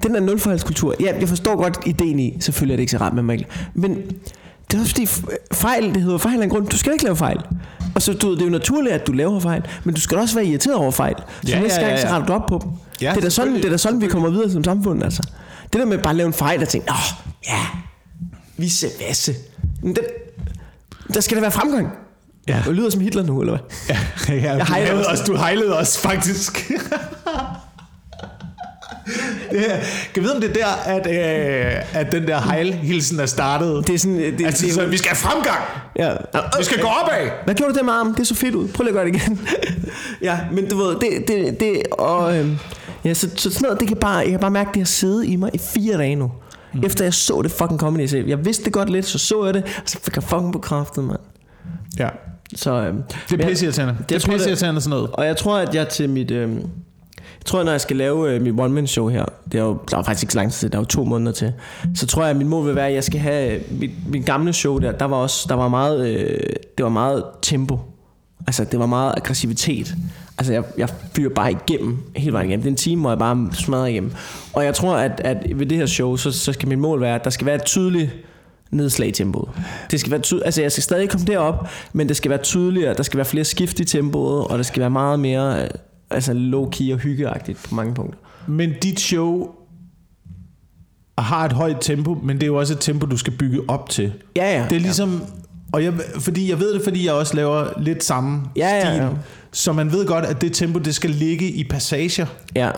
den der nulfejlskultur, ja, jeg forstår godt ideen i, selvfølgelig er det ikke så rart med mig, men det er også fordi fejl, det hedder fejl af en grund, du skal ikke lave fejl. Og så du, det er jo naturligt, at du laver fejl, men du skal også være irriteret over fejl. Så Ja, næste ja, gang, ja, så ja. retter du op på dem. Ja, det, er da sådan, det er da sådan, vi kommer videre som samfund, altså. Det der med bare at lave en fejl og tænke, åh, ja, visse vasse. Men det, der skal der være fremgang. Ja. Det lyder som Hitler nu, eller hvad? Ja, ja, Jeg du, hejlede også. os, du hejlede os faktisk. det er, kan vi vide, om det er der, at, øh, at den der hejlhilsen er startet? Det er sådan, det, altså, det, så, vi skal have fremgang. Ja. Vi skal gå opad. Hvad gjorde du der med armen? Det så fedt ud. Prøv lige at gøre det igen. <laughs> ja, men du ved, det, det, det og, øhm, ja, så, så sådan noget, det kan bare, jeg kan bare mærke, det har siddet i mig i fire dage nu. Mm. Efter jeg så det fucking comedy, jeg vidste det godt lidt, så så jeg det, og så fik jeg fucking bekræftet, mand. Ja, Så, øhm, det er pisseirriterende. Det jeg er det- pisseirriterende sådan noget. Og jeg tror, at jeg til mit... Øhm, Jeg tror, når jeg skal lave øh, mit one-man-show her, det er jo, der er faktisk ikke så lang tid der er jo to måneder til, så tror jeg, at mit mål vil være, at jeg skal have øh, mit, mit gamle show der, der var også, der var meget, øh, det var meget tempo. Altså, det var meget aggressivitet. Altså, jeg, jeg fyrer bare igennem, hele vejen igennem. Det er en time, hvor jeg bare smadrer igennem. Og jeg tror, at, at ved det her show, så, så skal mit mål være, at der skal være et tydeligt nedslag tempoet. Det skal være tydeligt, altså jeg skal stadig komme derop, men det skal være tydeligere, der skal være flere skift i tempoet, og det skal være meget mere øh, altså low-key og hyggeagtigt på mange punkter. Men dit show har et højt tempo, men det er jo også et tempo, du skal bygge op til. Ja, ja. Det er ligesom... Og jeg, fordi jeg ved det, fordi jeg også laver lidt samme Ja, ja, stil. ja. Så man ved godt, at det tempo, det skal ligge i passager. Ja,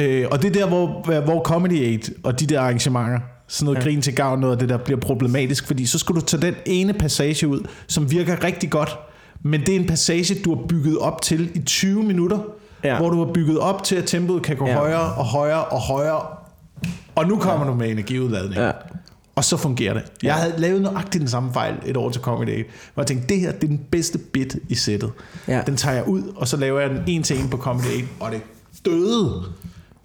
Øh, og det er der, hvor, hvor Comedy Aid og de der arrangementer, sådan noget ja. grin til gavn, noget af det der bliver problematisk, fordi så skal du tage den ene passage ud, som virker rigtig godt, men det er en passage, du har bygget op til i 20 minutter, Ja. hvor du har bygget op til, at tempoet kan gå Ja. højere og højere og højere, og nu kommer du med energiudladning. ja. Og så fungerer det. Jeg havde lavet nøjagtigt den samme fejl et år til Comedy Aid, hvor jeg tænkte, det her det er den bedste bit i sættet. Ja. Den tager jeg ud, og så laver jeg den en til en på Comedy Aid, og det døde.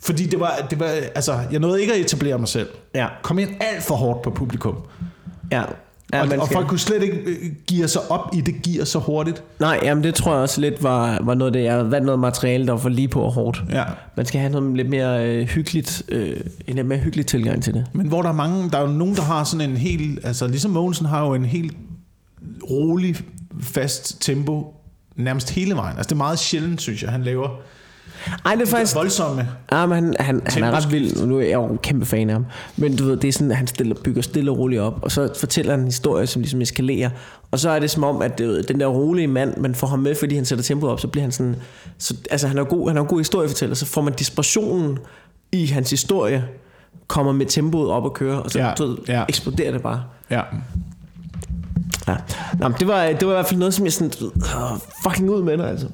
Fordi det var, det var, altså, jeg nåede ikke at etablere mig selv. Ja. Kom ind alt for hårdt på publikum. Ja. Ja, og, og folk kunne slet ikke øh, give sig op i det gear så hurtigt. Nej, jamen det tror jeg også lidt var, var noget af det. Jeg vandt noget materiale, der var for lige på og hårdt. Ja. Man skal have noget lidt mere øh, hyggeligt, øh, en lidt mere hyggelig tilgang til det. Men hvor der er mange, der er jo nogen, der har sådan en helt, altså ligesom Mogensen har jo en helt rolig, fast tempo nærmest hele vejen. Altså det er meget sjældent, synes jeg, han laver Ej, det er faktisk... voldsomme. Ja, men han, han, han er ret vild. Nu er jeg jo en kæmpe fan af ham. Men du ved, det er sådan, at han stiller, bygger stille og roligt op. Og så fortæller han en historie, som ligesom eskalerer. Og så er det som om, at ved, den der rolige mand, man får ham med, fordi han sætter tempoet op, så bliver han sådan... Så, altså, han er god, han er jo god historiefortæller. Så får man desperationen i hans historie, kommer med tempoet op og kører, og så Ja, du ved, ja. eksploderer det bare. Ja. Ja. Nå, det, var, det var i hvert fald noget, som jeg sådan... fucking ud med det, altså.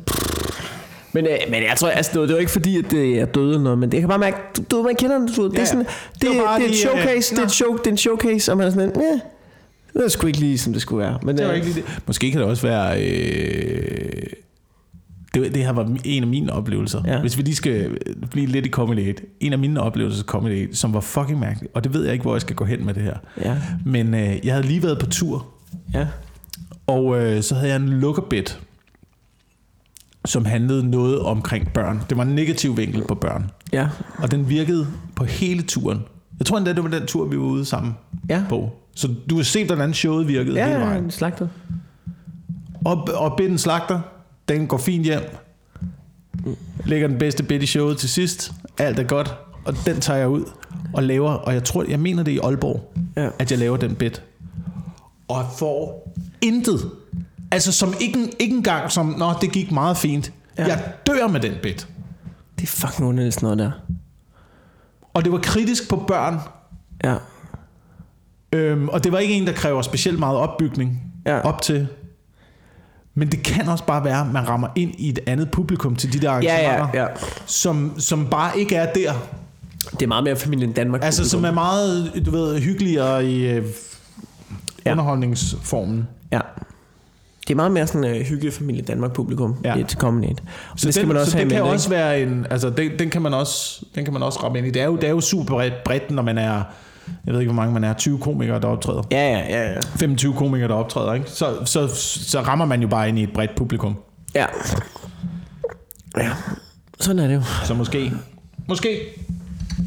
Men, øh, men jeg tror, altså, det var, det var ikke fordi, at det er døde eller noget, men det kan bare mærke, du, du man kender det, du det er sådan, det, Det var er et øh, showcase, det er nå. et show, det er en showcase, og man er sådan, ja, det er sgu ikke lige, som det skulle være. Men, Det var øh, ikke lige det. Måske kan det også være... Øh, det, det her var en af mine oplevelser. Ja. Hvis vi lige skal blive lidt i Comedy Aid. En af mine oplevelser i Comedy Aid, som var fucking mærkelig. Og det ved jeg ikke, hvor jeg skal gå hen med det her. Ja, Men øh, jeg havde lige været på tur. ja, Og øh, så havde jeg en lukkerbit, som handlede noget omkring børn. Det var en negativ vinkel på børn. ja, Og den virkede på hele turen. Jeg tror endda, det var den tur, vi var ude sammen ja. på. Så du har set, hvordan showet virkede Ja, hele vejen. ja, slagtet. Og, og bitten slagter, den går fint hjem. Lægger den bedste bit i showet til sidst. Alt er godt. Og den tager jeg ud og laver, og jeg tror, jeg mener det i Aalborg, Ja. at jeg laver den bit. Og får intet. Altså som ikke, ikke engang som, nå, det gik meget fint. Ja. Ja. Jeg dør med den bit. Det er fucking underligt sådan noget der. Og det var kritisk på børn. Ja, Øhm, og det var ikke en, der kræver specielt meget opbygning Ja. op til. Men det kan også bare være, at man rammer ind i et andet publikum til de der ja, arrangementer, ja, ja. Som, som bare ikke er der. Det er meget mere familien Danmark. Altså, som er meget, du ved, hyggeligere i øh, Ja. underholdningsformen. Ja. Det er meget mere sådan uh, hygge familie Danmark publikum Ja. til Comedy Så det skal den, man også så have det med, kan ikke? også være en, altså den, den, kan man også, den kan man også ramme ind i. Det er jo, det er jo super bredt, bredt, når man er, jeg ved ikke hvor mange man er, 20 komikere, der optræder. Ja, ja, ja, ja. 25 komikere, der optræder, ikke? Så, så, så rammer man jo bare ind i et bredt publikum. Ja. Ja. Sådan er det jo. Så måske, måske,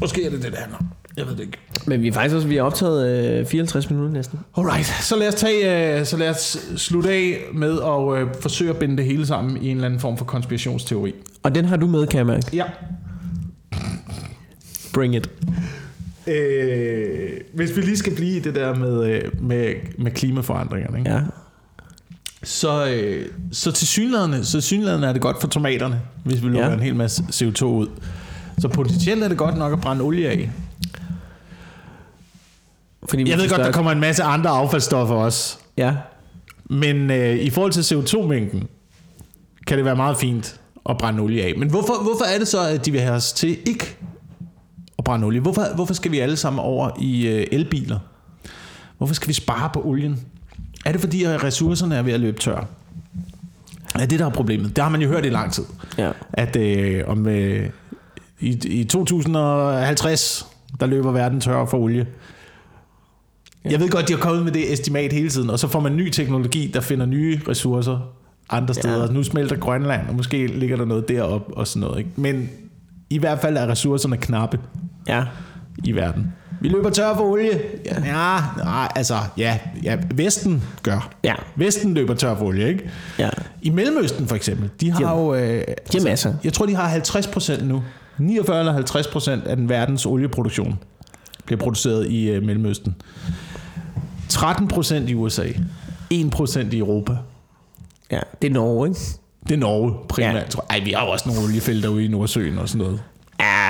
måske er det det, det handler om. Jeg ved det ikke. Men vi er faktisk også, vi har optaget øh, 54 minutter næsten. Alright, så lad os, tage, øh, så lad os slutte af med at øh, forsøge at binde det hele sammen i en eller anden form for konspirationsteori. Og den har du med, kan jeg mærke. Ja. Bring it. Øh, hvis vi lige skal blive i det der med, øh, med, med klimaforandringerne, ikke? Ja. så, øh, så til synlædende, så synlædende er det godt for tomaterne, hvis vi lukker Ja. en hel masse CO2 ud. Så potentielt er det godt nok at brænde olie af. Fordi Jeg ved godt, der kommer en masse andre affaldsstoffer også. Ja. Men øh, i forhold til CO2-mængden, kan det være meget fint at brænde olie af. Men hvorfor, hvorfor er det så, at de vil have os til ikke at brænde olie? Hvorfor, hvorfor skal vi alle sammen over i øh, elbiler? Hvorfor skal vi spare på olien? Er det fordi, at ressourcerne er ved at løbe tør? Ja, det der er problemet. Det har man jo hørt i lang tid. Ja. At øh, om øh, i, i 2050, der løber verden tør for olie. Jeg ved godt, de har kommet med det estimat hele tiden, og så får man ny teknologi, der finder nye ressourcer andre steder. Ja. Nu smelter Grønland, og måske ligger der noget derop og sådan noget. Ikke? Men i hvert fald er ressourcerne knappe Ja. i verden. Vi løber tør for olie. Ja, ja nej, altså, ja, ja, Vesten gør. Ja. Vesten løber tør for olie, ikke? Ja. I Mellemøsten for eksempel, de har har- jo... Øh, De har masser. jeg tror, de har 50 procent nu. 49 eller 50 procent af den verdens olieproduktion bliver produceret i øh, Mellemøsten. 13 procent i USA. 1 procent i Europa. Ja. Det er Norge, ikke? Det er Norge primært. Ja. Ja. Ej, vi har jo også nogle oliefelter ude i Nordsøen og sådan noget. Ja.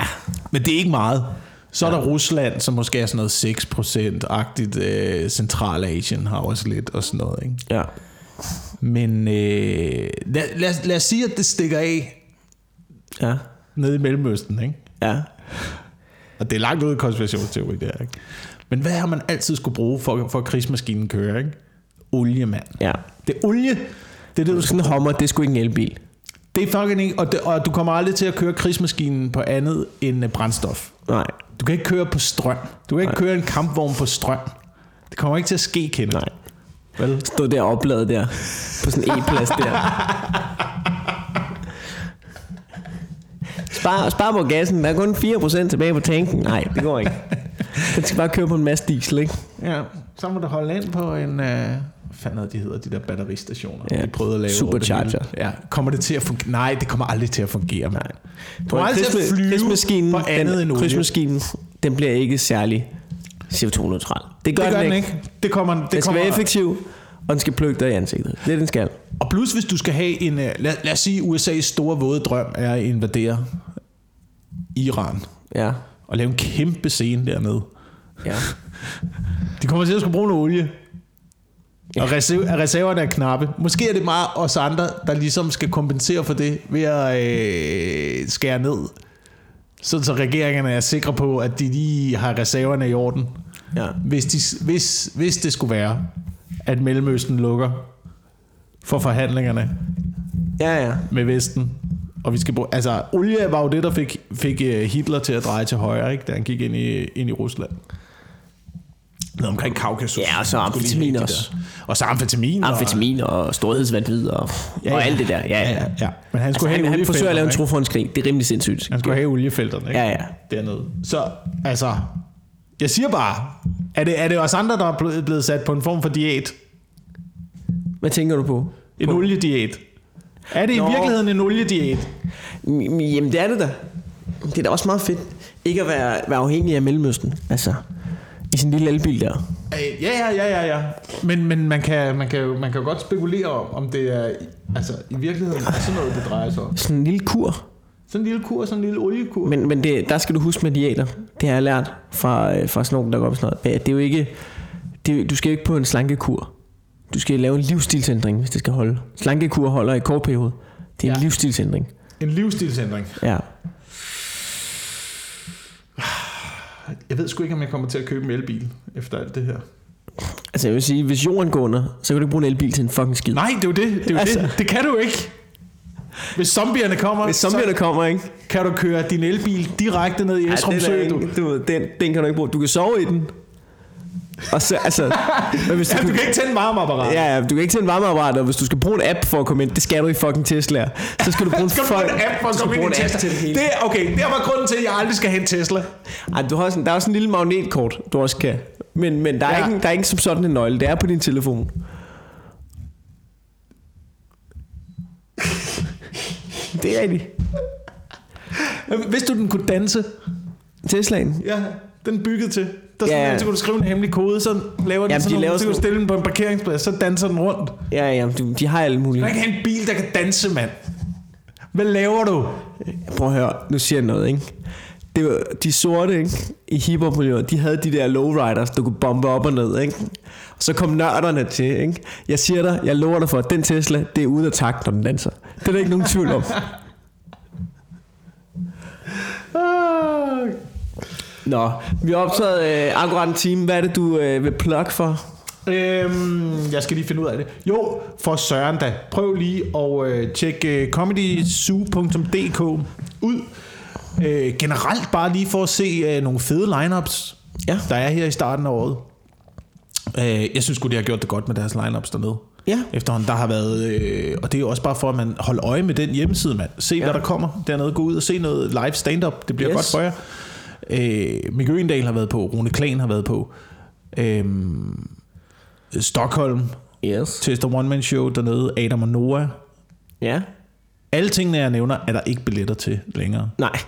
Men det er ikke meget. Så er der Rusland, som måske er sådan noget 6 procent-agtigt. Øh, Centralasien har også lidt og sådan noget. Ikke? Ja. Men øh, lad, lad, os- lad os sige, at det stikker af Ja. nede i Mellemøsten. Ikke? Ja. Og det er langt ud i konspirationsteori, det her. Ikke? Men hvad har man altid skulle bruge for, for at krigsmaskinen kører? Ikke? Olie, mand. Ja. Det er olie. Det er det, du skal. Sådan en Hummer, det er sgu ikke en elbil. Det er fucking ikke. Og, det, og du kommer aldrig til at køre krigsmaskinen på andet end øh, brændstof. Nej. Du kan ikke køre på strøm. Du kan ikke Nej. køre en kampvogn på strøm. Det kommer ikke til at ske, Kenneth. Nej. Vel? Stå der opladet der. På sådan en e-plads der. Spar, spar på gassen. Der er kun 4% tilbage på tanken. Nej, det går ikke. <laughs> Den skal bare køre på en masse diesel, ikke? Ja, så må du holde ind på en... Øh, hvad fanden er de hedder, de der batteristationer, Ja, de prøvede at lave. supercharger. Ja, kommer det til at fungere? Nej, det kommer aldrig til at fungere, mand. Du kommer aldrig til at flyve krigsmaskinen, på andet den, end olie. krigsmaskinen, den bliver ikke særlig CO2-neutral. Det gør, Det gør den, den ikke. ikke. Det kommer, det Den skal kommer, være effektiv, og den skal plukke dig i ansigtet. Det er den skal. Og plus, hvis du skal have en... øh, Lad, lad os sige, USA's store våde drøm er at invadere Iran. Ja. Og lave en kæmpe scene dernede. Ja. <laughs> De kommer til at skulle bruge noget olie. Og reserv, reserverne er knappe. Måske er det meget os andre, der ligesom skal kompensere for det ved at øh, skære ned. Sådan så regeringerne er sikre på, at de lige har reserverne i orden. ja. Hvis, de, hvis, hvis det skulle være, at Mellemøsten lukker for forhandlingerne Ja, ja. med Vesten. Og vi skal bruge, altså, olie var jo det, der fik, fik øh, Hitler til at dreje til højre, ikke? da han gik ind i, ind i Rusland. Noget omkring Kaukasus. Ja, og så amfetamin også. Og så amfetamin. Amfetamin og storhedsvandvid og, Ja, ja, og alt det der. Ja, Ja, ja. ja. Men han skulle Altså, have han, han forsøger at lave en trofondskrig. Det er rimelig sindssygt. Han skulle have oliefelterne, ikke? Ja, ja. Dernede. Så, altså... Jeg siger bare, er det, er det os andre, der er blevet- blevet sat på en form for diæt? Hvad tænker du på? En oliediæt? Er det Nå. i virkeligheden en oliediæt? Mm, Jamen, det er det da. Det er da også meget fedt. Ikke at være, være afhængig af Mellemøsten. Altså, i sin lille elbil der. Ja, ja, ja, ja, ja. Men, men man, kan, man, kan jo, man kan jo godt spekulere om, om det er altså, i virkeligheden er sådan noget, det drejer sig om. Sådan en lille kur. Sådan en lille kur, sådan en lille oliekur. Men, men det, der skal du huske med diæter. Det har jeg lært fra, øh, fra sådan nogen, der går op sådan noget. Det er jo ikke... Det, er- du skal jo ikke på en slankekur. Du skal lave en livsstilsændring, hvis det skal holde. Slankekur holder i kort periode. Det er en Ja. livsstilsændring. En livsstilsændring. Ja. Jeg ved sgu ikke, om jeg kommer til at købe en elbil efter alt det her. Altså jeg vil sige, hvis jorden går under, så kan du ikke bruge en elbil til en fucking skid. Nej, det er jo det. Det, er jo Altså. det. det kan du ikke. Hvis zombierne kommer, Hvis zombierne kommer, ikke? kan du køre din elbil direkte ned i Esrum den, er Sø. ikke, Du. du, den, den kan du ikke bruge. Du kan sove i den. Og så, altså... <laughs> men hvis Ja, du kan ikke tænde varmeapparat. Ja, ja, du kan ikke til en varmeapparat, og hvis du skal bruge en app for at komme ind, det skal du i fucking Tesla. Så skal du bruge en, Skal du bruge en app for at du komme ind i Tesla? til det hele. Det okay, det var grunden til, at jeg aldrig skal have en Tesla. Ej, du har sådan, der er også en lille magnetkort, du også kan. Men, men der, er Ja. ikke, der er ikke som sådan en nøgle. Det er på din telefon. <laughs> Det er rigtigt. Hvis du den kunne danse, Teslaen. ja, den bygget til. Der Ja, ja, så kunne du skrive en hemmelig kode, så laver Jamen, sådan de nogle, laver så kan du sådan- stille den på en parkeringsplads, så danser den rundt. Ja, ja, du, de har alle mulige. kan ikke have en bil, der kan danse, mand. Hvad laver du? Prøv at høre, nu siger jeg noget, ikke? Det var, de sorte ikke? i hiphop de havde de der lowriders, du kunne bombe op og ned. Ikke? Så kom nørderne til. Ikke? Jeg siger dig, jeg lover dig for, at den Tesla, det er ude af takt, når den danser. Det er der ikke nogen tvivl om. <laughs> Nå, vi har optaget øh, akkurat en time. Hvad er det, du øh, vil plukke for? Øhm, jeg skal lige finde ud af det. Jo, for Søren da. Prøv lige at øh, tjekke øh, comedyzoo.dk ud. Øh, generelt bare lige for at se øh, nogle fede lineups, Ja. der er her i starten af året. Øh, jeg synes godt de har gjort det godt med deres lineups dernede. Ja. Efterhånden, der har været... Øh, og det er også bare for, at man holder øje med den hjemmeside, mand. Se, ja. hvad der kommer dernede. Gå ud og se noget live stand-up. Det bliver Yes. godt for jer. Øh, Mikke Øgendal har været på. Rune Klan har været på. Øh, Stockholm. Yes. Tester One Man Show dernede. Adam og Noah. Ja. Alle tingene, jeg nævner, er der ikke billetter til længere. Nej.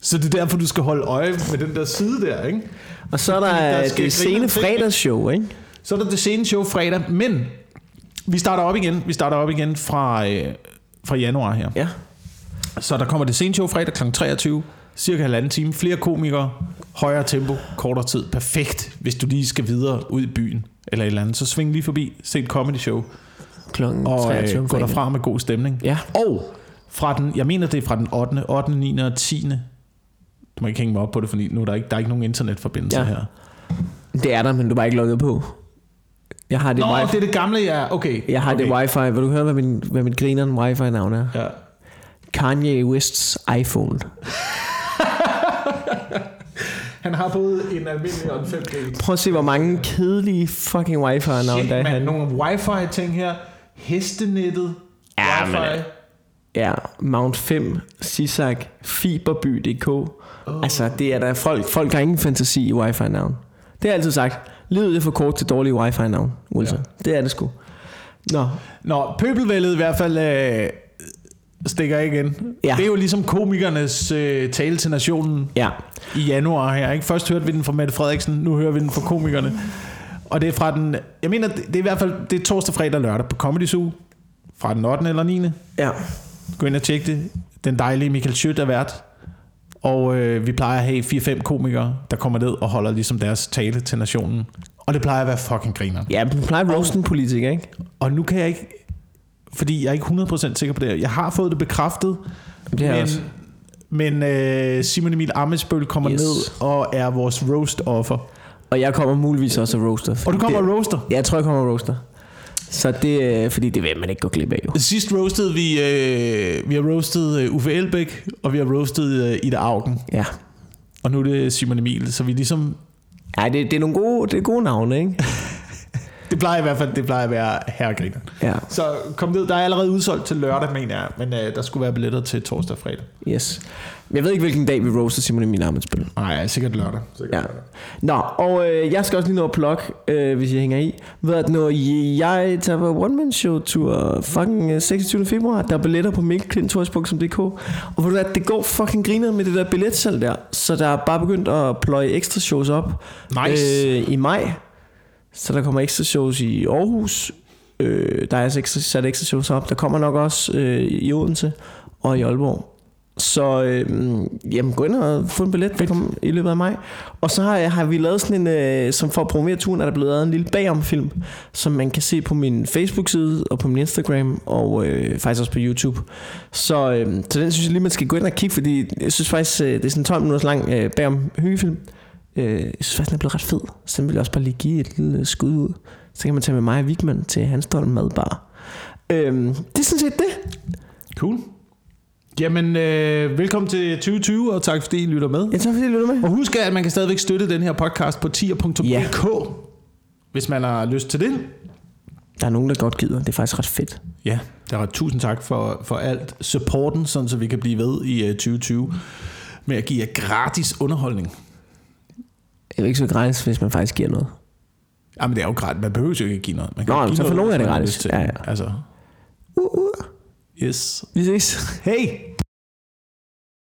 Så det er derfor, du skal holde øje med den der side der, ikke? Og så er der, der det sene fredagsshow, ikke? Så er der det sene show fredag, men vi starter op igen. Vi starter op igen fra, øh, fra januar her. Ja. Så der kommer det sene show fredag kl. 23. Cirka halvanden time. Flere komikere. Højere tempo. Kortere tid. Perfekt, hvis du lige skal videre ud i byen. Eller et eller andet. Så sving lige forbi. Se et comedy show. Klokken Og 23. øh, gå derfra med god stemning. Ja. Og fra den, jeg mener det er fra den 8., 8., 9. og 10. Du må ikke hænge mig op på det, fordi nu er der ikke, der er ikke nogen internetforbindelse Ja. her. Det er der, men du bare ikke logget på. Jeg har det, Nå, wifi. det er det gamle, ja. Okay. Jeg har okay. det wifi. Vil du høre, hvad min, hvad mit grineren wifi-navn er? Ja. Kanye Wests iPhone. Han har både en almindelig og en 5G. Prøv at se, hvor mange kedelige fucking wifi-navn Shit, der er. man, nogle wifi-ting her. Hestenettet. Ja, wifi. men, øh, Ja, Mount 5, Sisak, Fiberby.dk. Oh. Altså, det er der folk, folk har ingen fantasi i wifi-navn. Det har jeg altid sagt. Livet er for kort til dårlige wifi-navn, Wilson. Ja. Det er det sgu. Nå, Nå, pøbelvældet i hvert fald øh, stikker ikke igen. Ja. Det er jo ligesom komikernes øh, tale til nationen ja. i januar her. Ikke? Først hørte vi den fra Mette Frederiksen, nu hører vi den fra komikerne. Og det er fra den, jeg mener, det er i hvert fald det er torsdag, fredag og lørdag på Comedy Zoo. Fra den 8. eller 9. Ja. Gå ind og tjek det. Den dejlige Michael Schødt er vært. Og øh, vi plejer at have 4-5 komikere, der kommer ned og holder ligesom deres tale til nationen. Og det plejer at være fucking griner. Ja, du plejer at roaste en politiker, ikke? Og nu kan jeg ikke, fordi jeg er ikke 100% sikker på det. Jeg har fået det bekræftet, Det men, også. men øh, Simon Emil Amesbøl kommer Yes. ned og er vores roast-offer. Og jeg kommer muligvis også roaster. Og du kommer det, og roaster. Ja, jeg tror, jeg kommer roaster. Så det er, fordi det vil man ikke gå glip af, jo. Sidst roastede vi, øh, vi har roastet øh, Uffe Elbæk, og vi har roastet øh, Ida Augen. Ja. Og nu er det Simon Emil, så vi ligesom... Ja, det, det er nogle gode, det er gode navne, ikke? <laughs> Det plejer i hvert fald det plejer at være herregriner. Ja, Så kom ned, der er allerede udsolgt til lørdag, mener jeg. Men øh, der skulle være billetter til torsdag og fredag. yes. Jeg ved ikke, hvilken dag vi roaster Simon Emil Amitsbøl. Nej, sikkert lørdag. Sikkert Ja. lørdag. Nå, og øh, jeg skal også lige nå at plukke, øh, hvis jeg hænger i. Ved at når jeg tager på One Man Show tur fucking øh, 26. februar, der er billetter på mikkelklintorsbuk.dk. Og ved du hvad, det går fucking griner med det der billetsalg der. Så der er bare begyndt at pløje ekstra shows op Nice. øh, i maj. Så der kommer ekstra shows i Aarhus. Øh, der er altså ekstra, sat ekstra shows op. Der kommer nok også øh, i Odense og i Aalborg. Så øh, jamen, gå ind og få en billet det kommer i løbet af maj. Og så har, har vi lavet sådan en, øh, som for at promovere turen, er der blevet lavet en lille bagomfilm, som man kan se på min Facebook-side og på min Instagram, og øh, faktisk også på YouTube. Så, øh, så den synes jeg lige, man skal gå ind og kigge, fordi jeg synes faktisk, øh, det er sådan en 12 minutters lang øh, bagom hyggefilm. Øh, jeg synes faktisk, den er blevet ret fed. Så den vil jeg også bare lige give et lille skud ud. Så kan man tage med mig og Vigman til Hanstholm Madbar. Øh, det er sådan set det. Cool. Jamen, øh, velkommen til 2020, og tak fordi I lytter med. Jeg tager fordi I lytter med. Og husk, at man kan stadigvæk støtte den her podcast på tier.dk, Ja. hvis man har lyst til det. Der er nogen, der godt gider. Det er faktisk ret fedt. Ja, der er tusind tak for, for alt supporten, sådan så vi kan blive ved i uh, 2020 med at give jer gratis underholdning. Er jo ikke så gratis, hvis man faktisk giver noget. Jamen, det er jo gratis. Man behøver jo ikke at give noget. Man Nå, jo give så for nogen er det gratis. Ja, ja. Altså, Uh, uh. yes. Vi ses. Hey!